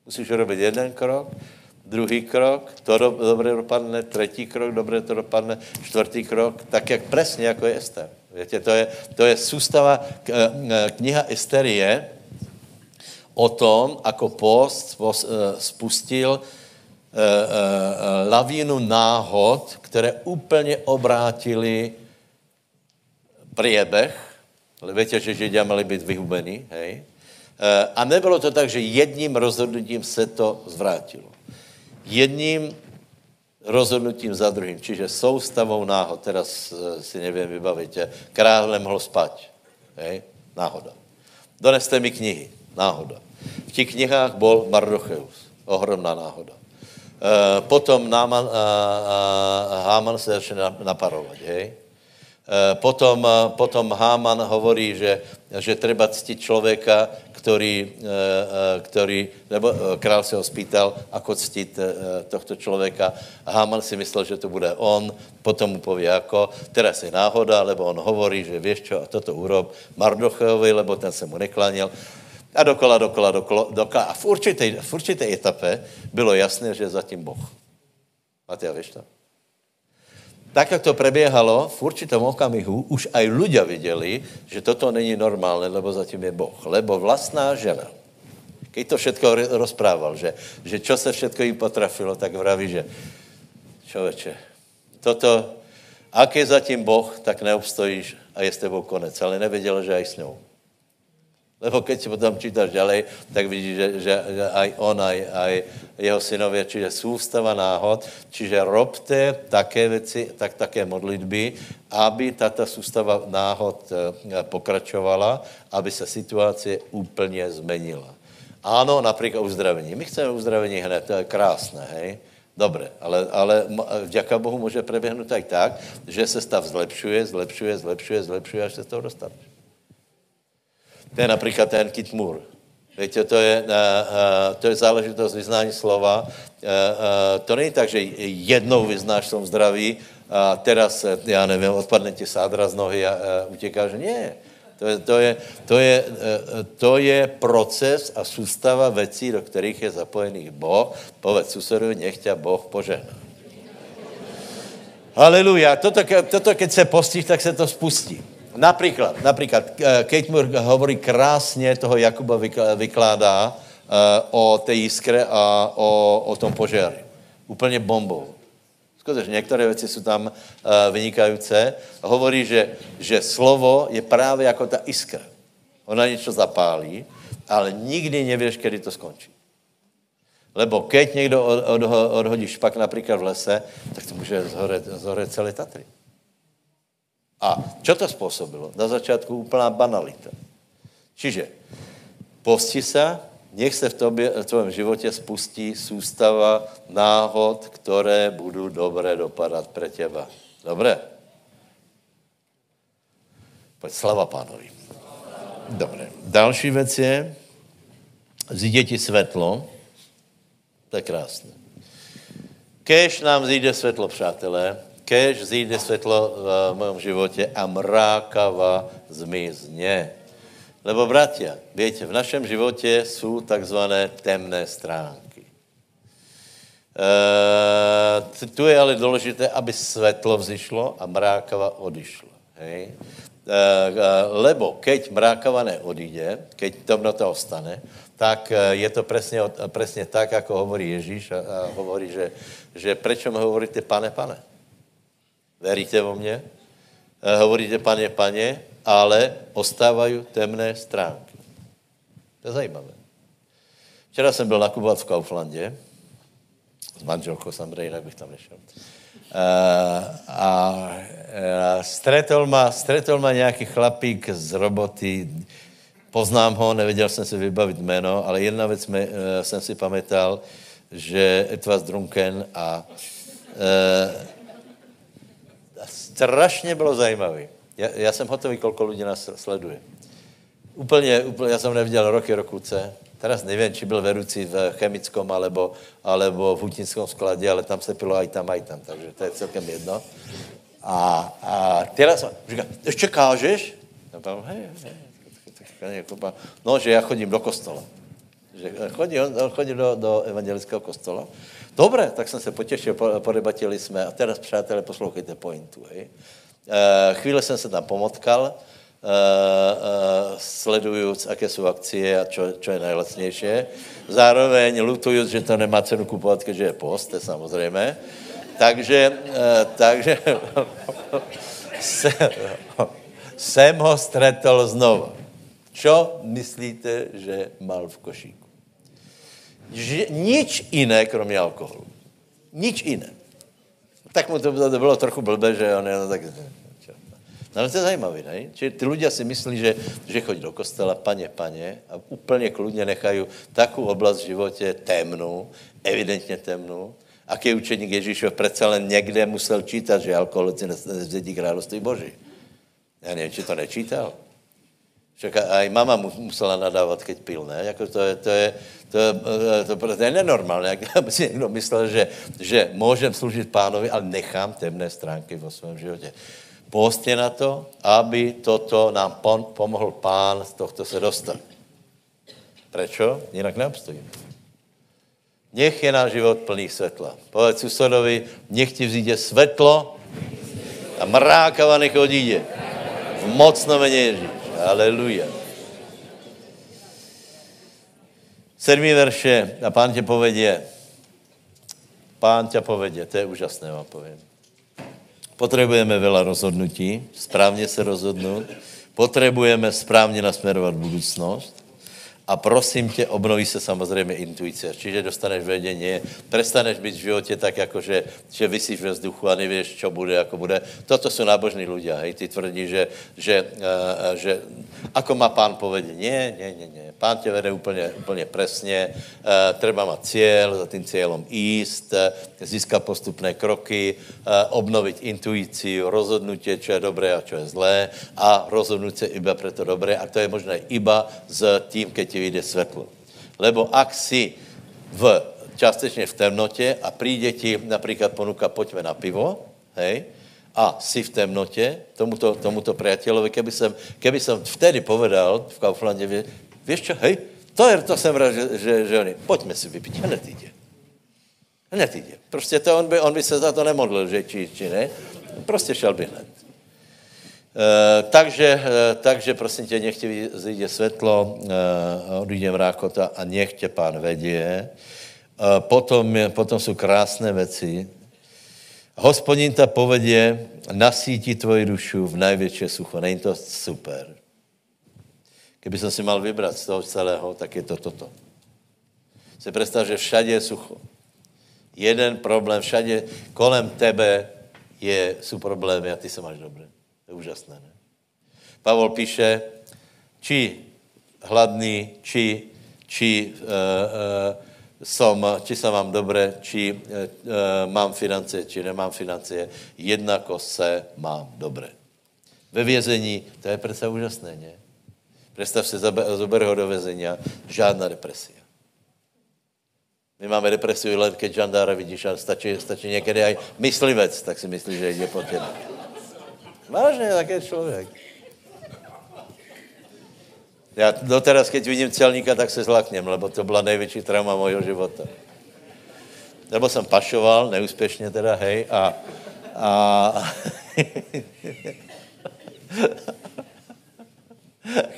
Musíš urobit jeden krok, druhý krok, to do, dobře dopadne, třetí krok, dobře to dopadne, čtvrtý krok, tak jak přesně jako je Ester. Víte, to je, to je sústava, eh, kniha Ester je o tom, ako post eh, spustil eh, lavínu náhod, které úplně obrátili priebeh víte, že Židia měli být vyhubení, hej? A nebylo to tak, že jedním rozhodnutím se to zvrátilo. Jedním rozhodnutím za druhým, čiže soustavou náhod, teraz e, si nevím vybavit, král nemohl spať, hej? náhoda. Doneste mi knihy, náhoda. V těch knihách byl Mardocheus, ohromná náhoda. E, potom Náman, a, a, Háman se začne naparovat, hej? Eh, potom, potom Háman hovorí, že, že treba ctiť člověka, který, eh, který, nebo král se ho spýtal, ako ctiť tohto člověka. Háman si myslel, že to bude on, potom mu pově jako, teraz je náhoda, lebo on hovorí, že víš čo, a toto urob Mardocheovi, lebo ten se mu neklanil. A dokola, dokola, dokola, dokola. A v určité, v určité etape bylo jasné, že je zatím Boh. Matia, víš to? Tak, jak to prebiehalo, v určitom okamihu už aj ľudia viděli, že toto není normálne, lebo zatím je Boh. Lebo vlastná žena, keď to všetko rozprával, že, že čo se všetko jim potrafilo, tak vraví, že člověče, toto, ak je zatím Boh, tak neobstojíš a je s tebou konec. Ale nevěděl, že aj s ňou. Lebo keď si potom čítaš ďalej, tak vidíš, že, že, že aj on, aj, aj jeho synově, čiže sústava náhod, čiže robte také věci, tak také modlitby, aby tato sústava náhod eh, pokračovala, aby se situace úplně zmenila. Ano, například uzdravení. My chceme uzdravení hned, to je krásné, hej? Dobře, ale, ale vďaka Bohu může preběhnout tak tak, že se stav zlepšuje, zlepšuje, zlepšuje, zlepšuje, až se z toho dostaneš. To je například ten kitmur. Víte, to je, to je záležitost vyznání slova. To není tak, že jednou vyznáš som zdraví a teraz, já nevím, odpadne ti sádra z nohy a utěkáš. Ne. To je, to, je, to, je, to je proces a sústava věcí, do kterých je zapojený Boh. Povedz susedovi, nech tě Boh požehná. Haleluja. Toto, toto, keď se postíš, tak se to spustí. Například, například, Kate Moore hovorí krásně, toho Jakuba vykládá uh, o té jiskre a o, o tom požáru. Úplně bombou. Skutečně, některé věci jsou tam uh, vynikající. Hovorí, že, že slovo je právě jako ta iskra. Ona něco zapálí, ale nikdy nevíš, kdy to skončí. Lebo keď někdo od, od, odhodí špak například v lese, tak to může zhoret, zhoret celé Tatry. A čo to způsobilo? Na začátku úplná banalita. Čiže posti se, nech se v, tobě, v tvém životě spustí sústava náhod, které budou dobré dopadat pre těba. Dobré? Pojď, slava pánovi. Dobré. Další věc je, zjde ti světlo, to je krásné. Kež nám zjde světlo, přátelé, kež zjde světlo v mém životě a mrákava zmizně. Lebo, bratia, víte, v našem životě jsou takzvané temné stránky. E, tu je ale důležité, aby světlo vzýšlo a mrákava odišlo. Hej? E, lebo keď mrákava neodíde, keď temnota ostane, tak je to přesně, přesně tak, jako hovorí Ježíš a, a hovorí, že, že prečo mi hovoríte pane, pane? Veríte vo mně? E, hovoríte pane, pane, ale ostávají temné stránky. To je zajímavé. Včera jsem byl nakupovat v Kauflandě, s manželkou samozřejmě, jinak bych tam nešel. Uh, a uh, stretol ma, stretol ma nějaký chlapík z roboty, poznám ho, nevěděl jsem si vybavit jméno, ale jedna věc uh, jsem si pamětal, že was drunken a uh, strašně bylo zajímavý. Já, já jsem hotový, kolko lidí nás sleduje. Úplně, úplně, já jsem neviděl roky, rokuce. Teraz nevím, či byl vedoucí v chemickom alebo, alebo v hutnickom skladě, ale tam se pilo aj tam, aj tam, takže to je celkem jedno. A, a teraz říká, ještě kážeš? Já tam, hej, hej, No, že já chodím do kostola. Že chodí, on chodí do, do evangelického kostola. Dobré, tak jsem se potěšil, podebatili jsme. A teraz, přátelé, poslouchejte pointu. Hej. E, chvíli jsem se tam pomotkal, e, e, sledujíc, jaké jsou akcie a čo, čo je nejlacnější. Zároveň lutujíc, že to nemá cenu kupovat, když je post, samozřejmě. Takže, takže jsem ho stretol znovu. Čo myslíte, že mal v košíku? Že, nič jiné, kromě alkoholu. Nič jiné. Tak mu to bylo trochu blbé, že on je no, tak... No ale to je zajímavé, ne? Čiže ty lidé si myslí, že, že chodí do kostela, paně, paně, a úplně kludně nechají takovou oblast v životě temnou, evidentně temnou. Aký učeník Ježíšov přece len někde musel čítat, že alkoholici nezdědí království Boží. Já nevím, či to nečítal. Však aj mama musela nadávat, keď pil, ne? Jako to, je, to, je, to, je, to, to, to je nenormálné. Jak by si někdo myslel, že, že můžem sloužit pánovi, ale nechám temné stránky vo svém životě. Postě na to, aby toto nám pon, pomohl pán z tohto se dostat. Prečo? Jinak neobstojíme. Nech je náš život plný světla. Povedz susedovi, nech ti vzíde světlo a mrákava nech odíde. V mocno meně Ježíš. Aleluja. Sedmý verše a pán tě povedě. Pán tě povedě, to je úžasné, vám povím. Potřebujeme veľa rozhodnutí, správně se rozhodnout. Potřebujeme správně nasměrovat budoucnost a prosím tě, obnoví se samozřejmě intuice. Čiže dostaneš vědění, prestaneš být v životě tak, jako že, že vysíš ve vzduchu a nevíš, co bude, jako bude. Toto jsou nábožní lidé, hej, ty tvrdí, že, že, uh, že ako má pán povedě, ne, ne, ne, ne. Pán tě vede úplně, úplně presně, uh, treba mít cíl, za tím cílem jíst, uh, získat postupné kroky, uh, obnovit intuici, rozhodnutí, co je dobré a co je zlé a rozhodnout se iba pro to dobré a to je možné iba s tím, keď ti vyjde světlo. Lebo ak si v, částečně v temnotě a přijde ti například ponuka, pojďme na pivo, hej, a si v temnotě, tomuto, tomuto priateľovi, keby jsem, keby jsem vtedy povedal v Kauflandě, vě, víš čo, hej, to je, to jsem rád, že, že, že oni, pojďme si vypít, hned jde. Hned jde. Prostě to on by, on by se za to nemodlil, že či, či ne. Prostě šel by hned. E, takže, e, takže prosím tě, nech tě zjde světlo, e, odjde mrákota a nech tě pán vedě. E, potom, potom jsou krásné věci. Hospodin ta povedě, nasítí tvoji dušu v největší sucho. Není to super? Kdyby jsem si mal vybrat z toho celého, tak je to toto. Si představ, že všade je sucho. Jeden problém, všade kolem tebe je, jsou problémy a ty se máš dobře. Je úžasné, ne? Pavol píše, či hladný, či, či uh, uh, som, či se mám dobré, či uh, mám finance, či nemám finance, jednako se mám dobré. Ve vězení, to je přece úžasné, ne? Představ si, zober ho do vězení, žádná depresia. My máme depresiu len, keď žandára vidíš a stačí, stačí někdy aj myslivec, tak si myslí, že jde po těle. Vážně, tak je člověk. Já doteraz, keď vidím celníka, tak se zlaknem, lebo to byla největší trauma mojho života. Nebo jsem pašoval, neúspěšně teda, hej, a, a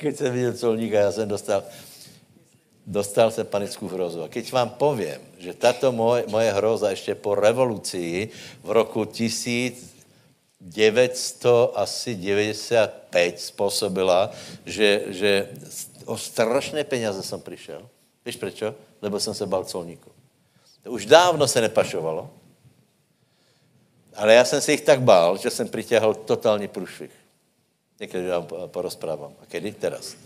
keď jsem viděl celníka, já jsem dostal, dostal se panickou hrozu. A keď vám povím, že tato moje, moje hroza ještě po revoluci v roku 1995 způsobila, že, že o strašné peněze jsem přišel. Víš proč? Lebo jsem se bal colníku. To už dávno se nepašovalo, ale já jsem si jich tak bál, že jsem přitěhal totální průšvih. Někdy vám porozprávám. A kedy? Teraz.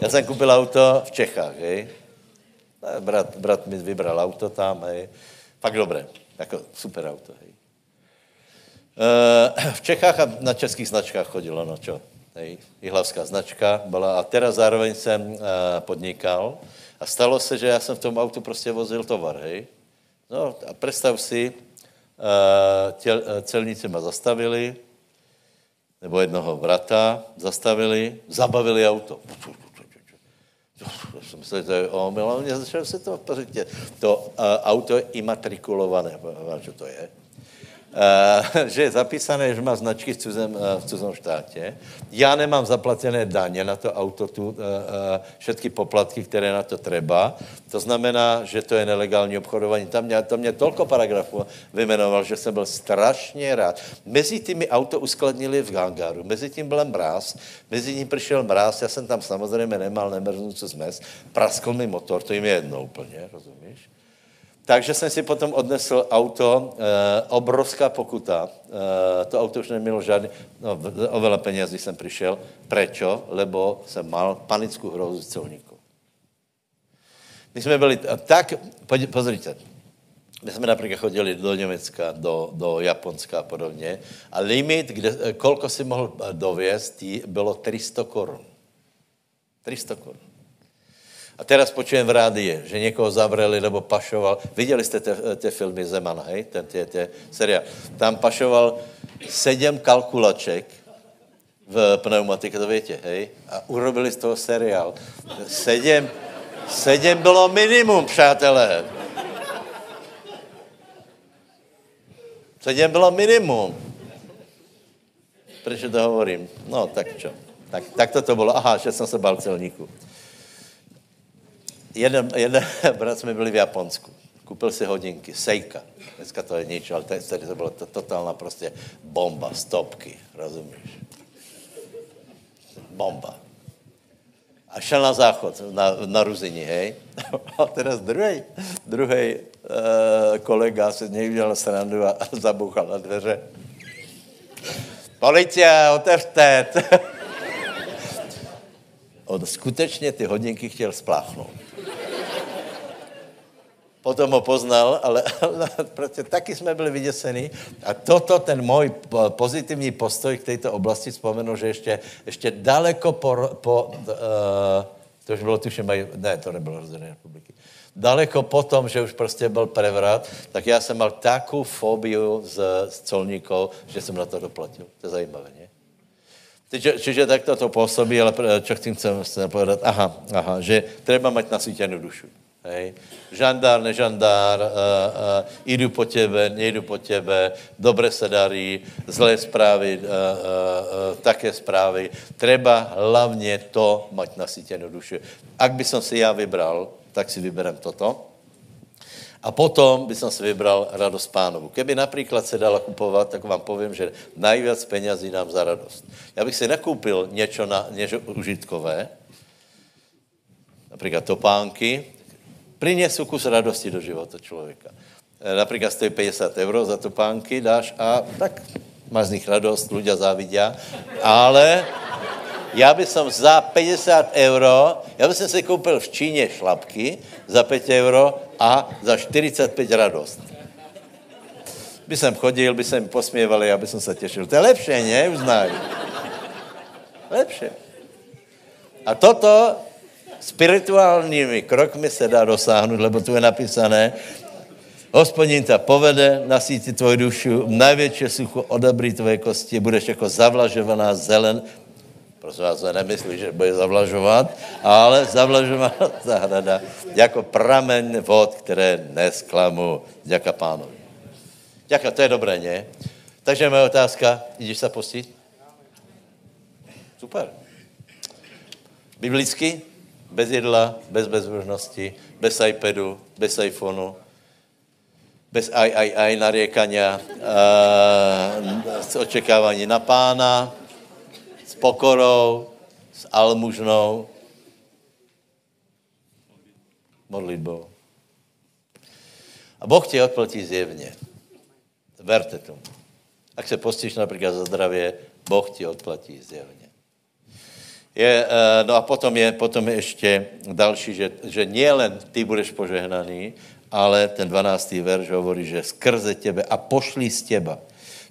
Já jsem koupil auto v Čechách, hej. Brat, brat mi vybral auto tam, hej. Fakt dobré, jako super auto, hej. E, v Čechách a na českých značkách chodilo, no čo, hej. Jihlavská značka byla a teraz zároveň jsem e, podnikal a stalo se, že já jsem v tom autu prostě vozil tovar, hej. No a představ si, e, těl, celníci ma zastavili, nebo jednoho brata zastavili, zabavili auto jsem myslel, že to je omyl, ale začal se to pořádně. To uh, auto je imatrikulované, co to je? Uh, že je zapísané, že má značky v cizem, uh, v cizom štátě. Já nemám zaplacené daně na to auto, tu, uh, všetky poplatky, které na to treba. To znamená, že to je nelegální obchodování. Tam mě, to mě tolko paragrafů vymenoval, že jsem byl strašně rád. Mezi těmi auto uskladnili v hangáru, mezi tím byl mráz, mezi tím přišel mráz, já jsem tam samozřejmě nemal nemrznucu zmes, praskl mi motor, to jim je jedno úplně, rozumíš? Takže jsem si potom odnesl auto, e, obrovská pokuta. E, to auto už nemělo žádný, no, o veľa peněz, když jsem přišel. Prečo? Lebo jsem mal panickou hrozu z celníku. My jsme byli tak, pozrite, my jsme například chodili do Německa, do, do Japonska a podobně a limit, kde, e, kolko si mohl dovězt, bylo 300 korun. 300 korun. A teraz počujem v rádii, že někoho zavreli nebo pašoval. Viděli jste ty filmy Zemana, hej? Ten, tě, tě, seriál. Tam pašoval sedm kalkulaček v pneumatike, to víte, hej? A urobili z toho seriál. Sedm, sedm bylo minimum, přátelé. Sedm bylo minimum. Proč to hovorím? No, tak čo? Tak, tak to to bylo. Aha, že jsem se bal celníku jeden, jeden brat jsme byli v Japonsku. Koupil si hodinky, Seika. Dneska to je nič, ale tady to byla to totálna prostě bomba, stopky, rozumíš? Bomba. A šel na záchod, na, na Ruzini, hej. A teraz druhý, druhý uh, kolega se z něj udělal srandu a zabuchal na dveře. Policie, otevřte! On skutečně ty hodinky chtěl spláchnout potom ho poznal, ale, ale prostě taky jsme byli vyděsení. A toto, ten můj pozitivní postoj k této oblasti, vzpomenu, že ještě, ještě daleko po, po uh, to už bylo tuším, ne, to nebylo rozdělené republiky, daleko potom, že už prostě byl prevrat, tak já jsem mal takovou fobiu z, z colníků, že jsem na to doplatil. To je zajímavé, ne? Čiže, čiže tak to působí, ale čo chcem, chcem povedat? Aha, aha, že treba mať nasvítěnou dušu. Hej. Žandár, nežandár, uh, uh, jdu po tebe, nejdu po tebe, dobře se darí, zlé zprávy, uh, uh, uh, také zprávy. Treba hlavně to mať nasítěnou duši. Ak by som si já vybral, tak si vyberem toto. A potom by som si vybral radost pánovu. Keby například se dala kupovat, tak vám povím, že najviac penězí nám za radost. Já bych si nakoupil něco, na, něco užitkové, například topánky, prinesú kus radosti do života člověka. E, například stojí 50 euro za topánky, dáš a tak máš z nich radost, ľudia závidia, ale já bych som za 50 euro, já bych si koupil v Číně šlapky za 5 euro a za 45 radost. By jsem chodil, by se mi posměvali, aby jsem se těšil. To je lepší, ne? Uznaj. Lepší. A toto spirituálními krokmi se dá dosáhnout, lebo tu je napísané, Hospodin tě povede, nasítí tvoji dušu, největší sucho odebrí tvoje kosti, budeš jako zavlažovaná zelen, prosím vás, nemyslí, že bude zavlažovat, ale zavlažovaná zahrada, jako pramen vod, které nesklamu. Děka pánovi. Děka, to je dobré, ne? Takže moje otázka, jdeš se postit? Super. Biblicky? Bez jedla, bez bezbožnosti, bez iPadu, bez iPhoneu, bez aj, aj, aj nariekania, s očekávání na pána, s pokorou, s almužnou, modlitbou. A Boh ti odplatí zjevně. Verte tomu. Ak se postíš například za zdravě, Boh ti odplatí zjevně. Je, eh, no a potom je, potom je ještě další, že, že nielen ty budeš požehnaný, ale ten 12. verš hovorí, že skrze tebe a pošli z těba.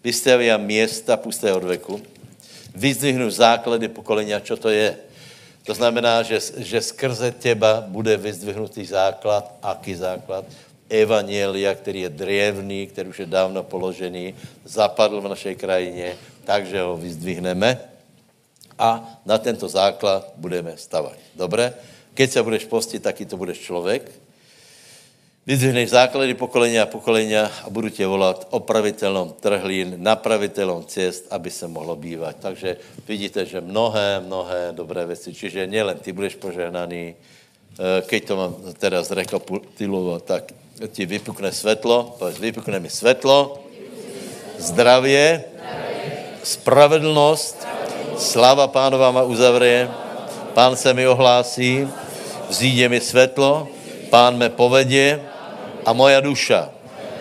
Vystavia města pustého veku, vyzdvihnu základy pokolenia, čo to je. To znamená, že, že skrze těba bude vyzdvihnutý základ. Aký základ? Evangelia, který je drevný, který už je dávno položený, zapadl v našej krajině, takže ho vyzdvihneme a na tento základ budeme stavat. Dobré? Keď se budeš postit, taky to budeš člověk. Vyzvihneš základy pokolenia a pokolenia a budu tě volat opravitelom trhlín, napravitelom cest, aby se mohlo bývat. Takže vidíte, že mnohé, mnohé dobré věci. Čiže nejen ty budeš požehnaný, eh, keď to mám teda zrekapitulovat, tak ti vypukne světlo, vypukne mi světlo, zdravě, spravedlnost, Slava pánova ma uzavře, pán se mi ohlásí, vzíde mi světlo, pán me povedě. A moja duša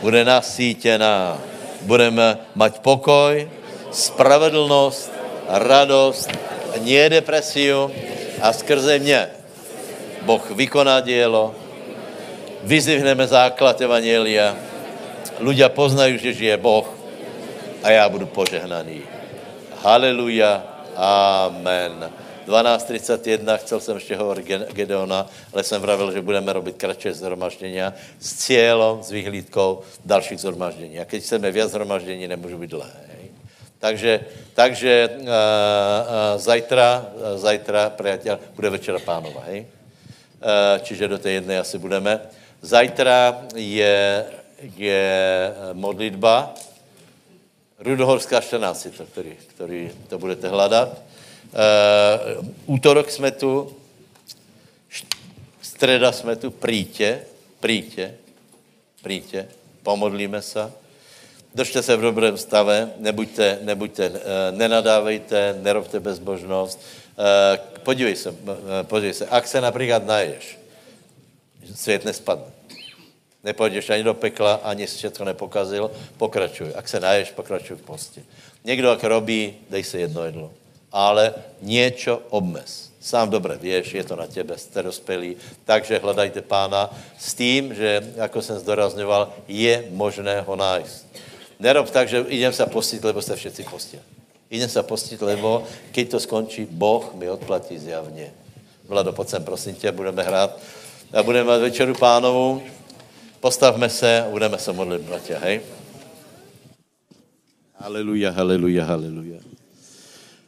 bude nasítěná. Budeme mať pokoj, spravedlnost, radost, nie depresiu a skrze mě Boh vykoná dělo, vyzvihneme základ Evangelia, ľudia poznají, že žije Boh a já budu požehnaný. Haleluja, Amen. 12.31, chcel jsem ještě hovorit Gedeona, ale jsem vravil, že budeme robit kratší zhromaždění s cílem, s vyhlídkou dalších zhromaždění. A když chceme víc zhromaždění, nemůžu být dlhé. Takže, takže uh, uh, zajtra, uh, zajtra, priateľ, bude večera pánova, hej? Uh, čiže do té jedné asi budeme. Zajtra je, je modlitba, Rudohorská 14 to, který, který to budete hledat. Uh, útorok jsme tu, streda jsme tu, přijďte, přijďte, přijďte, pomodlíme se. Držte se v dobrém stave, nebuďte, nebuďte, uh, nenadávejte, nerobte bezbožnost. Uh, podívej se, podívej se, ak se například naješ, svět nespadne. Nepůjdeš ani do pekla, ani si všechno nepokazil, pokračuj. Ak se naješ, pokračuj v postě. Někdo, jak robí, dej si jedno jedlo. Ale něco obmez. Sám dobře víš, je to na tebe, jste dospělí, takže hledajte pána s tím, že, jako jsem zdorazňoval, je možné ho nájsť. Nerob tak, že idem se postit, lebo jste všetci postil. Idem se postit, lebo keď to skončí, Boh mi odplatí zjavně. Vlado, pojď sem, prosím tě, budeme hrát a budeme mít večeru pánovu. Postavme se a budeme se modlit, bratě, hej? Haleluja, haleluja, haleluja.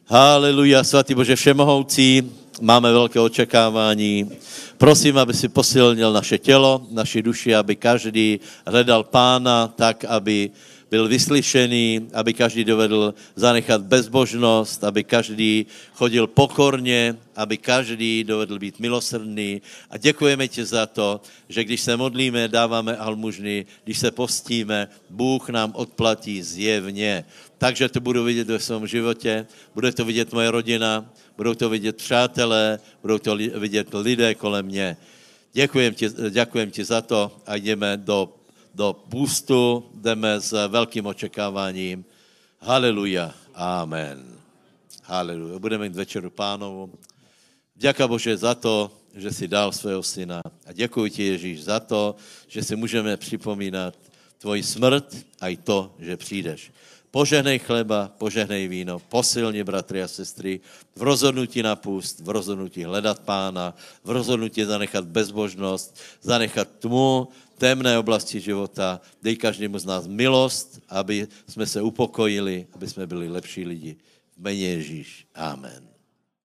Haleluja, svatý Bože Všemohoucí, máme velké očekávání. Prosím, aby si posilnil naše tělo, naši duši, aby každý hledal pána tak, aby byl vyslyšený, aby každý dovedl zanechat bezbožnost, aby každý chodil pokorně, aby každý dovedl být milosrdný. A děkujeme ti za to, že když se modlíme, dáváme almužny, když se postíme, Bůh nám odplatí zjevně. Takže to budu vidět ve svém životě, bude to vidět moje rodina, budou to vidět přátelé, budou to vidět lidé kolem mě. Děkujem ti, děkujem ti za to a jdeme do do půstu, jdeme s velkým očekáváním. Haleluja. Amen. Haleluja. Budeme mít večeru pánovu. Děka Bože za to, že jsi dal svého syna. A děkuji ti, Ježíš, za to, že si můžeme připomínat tvoji smrt a i to, že přijdeš. Požehnej chleba, požehnej víno, posilni bratry a sestry v rozhodnutí na půst, v rozhodnutí hledat pána, v rozhodnutí zanechat bezbožnost, zanechat tmu, temné oblasti života. Dej každému z nás milost, aby jsme se upokojili, aby jsme byli lepší lidi. V Ježíš. Amen.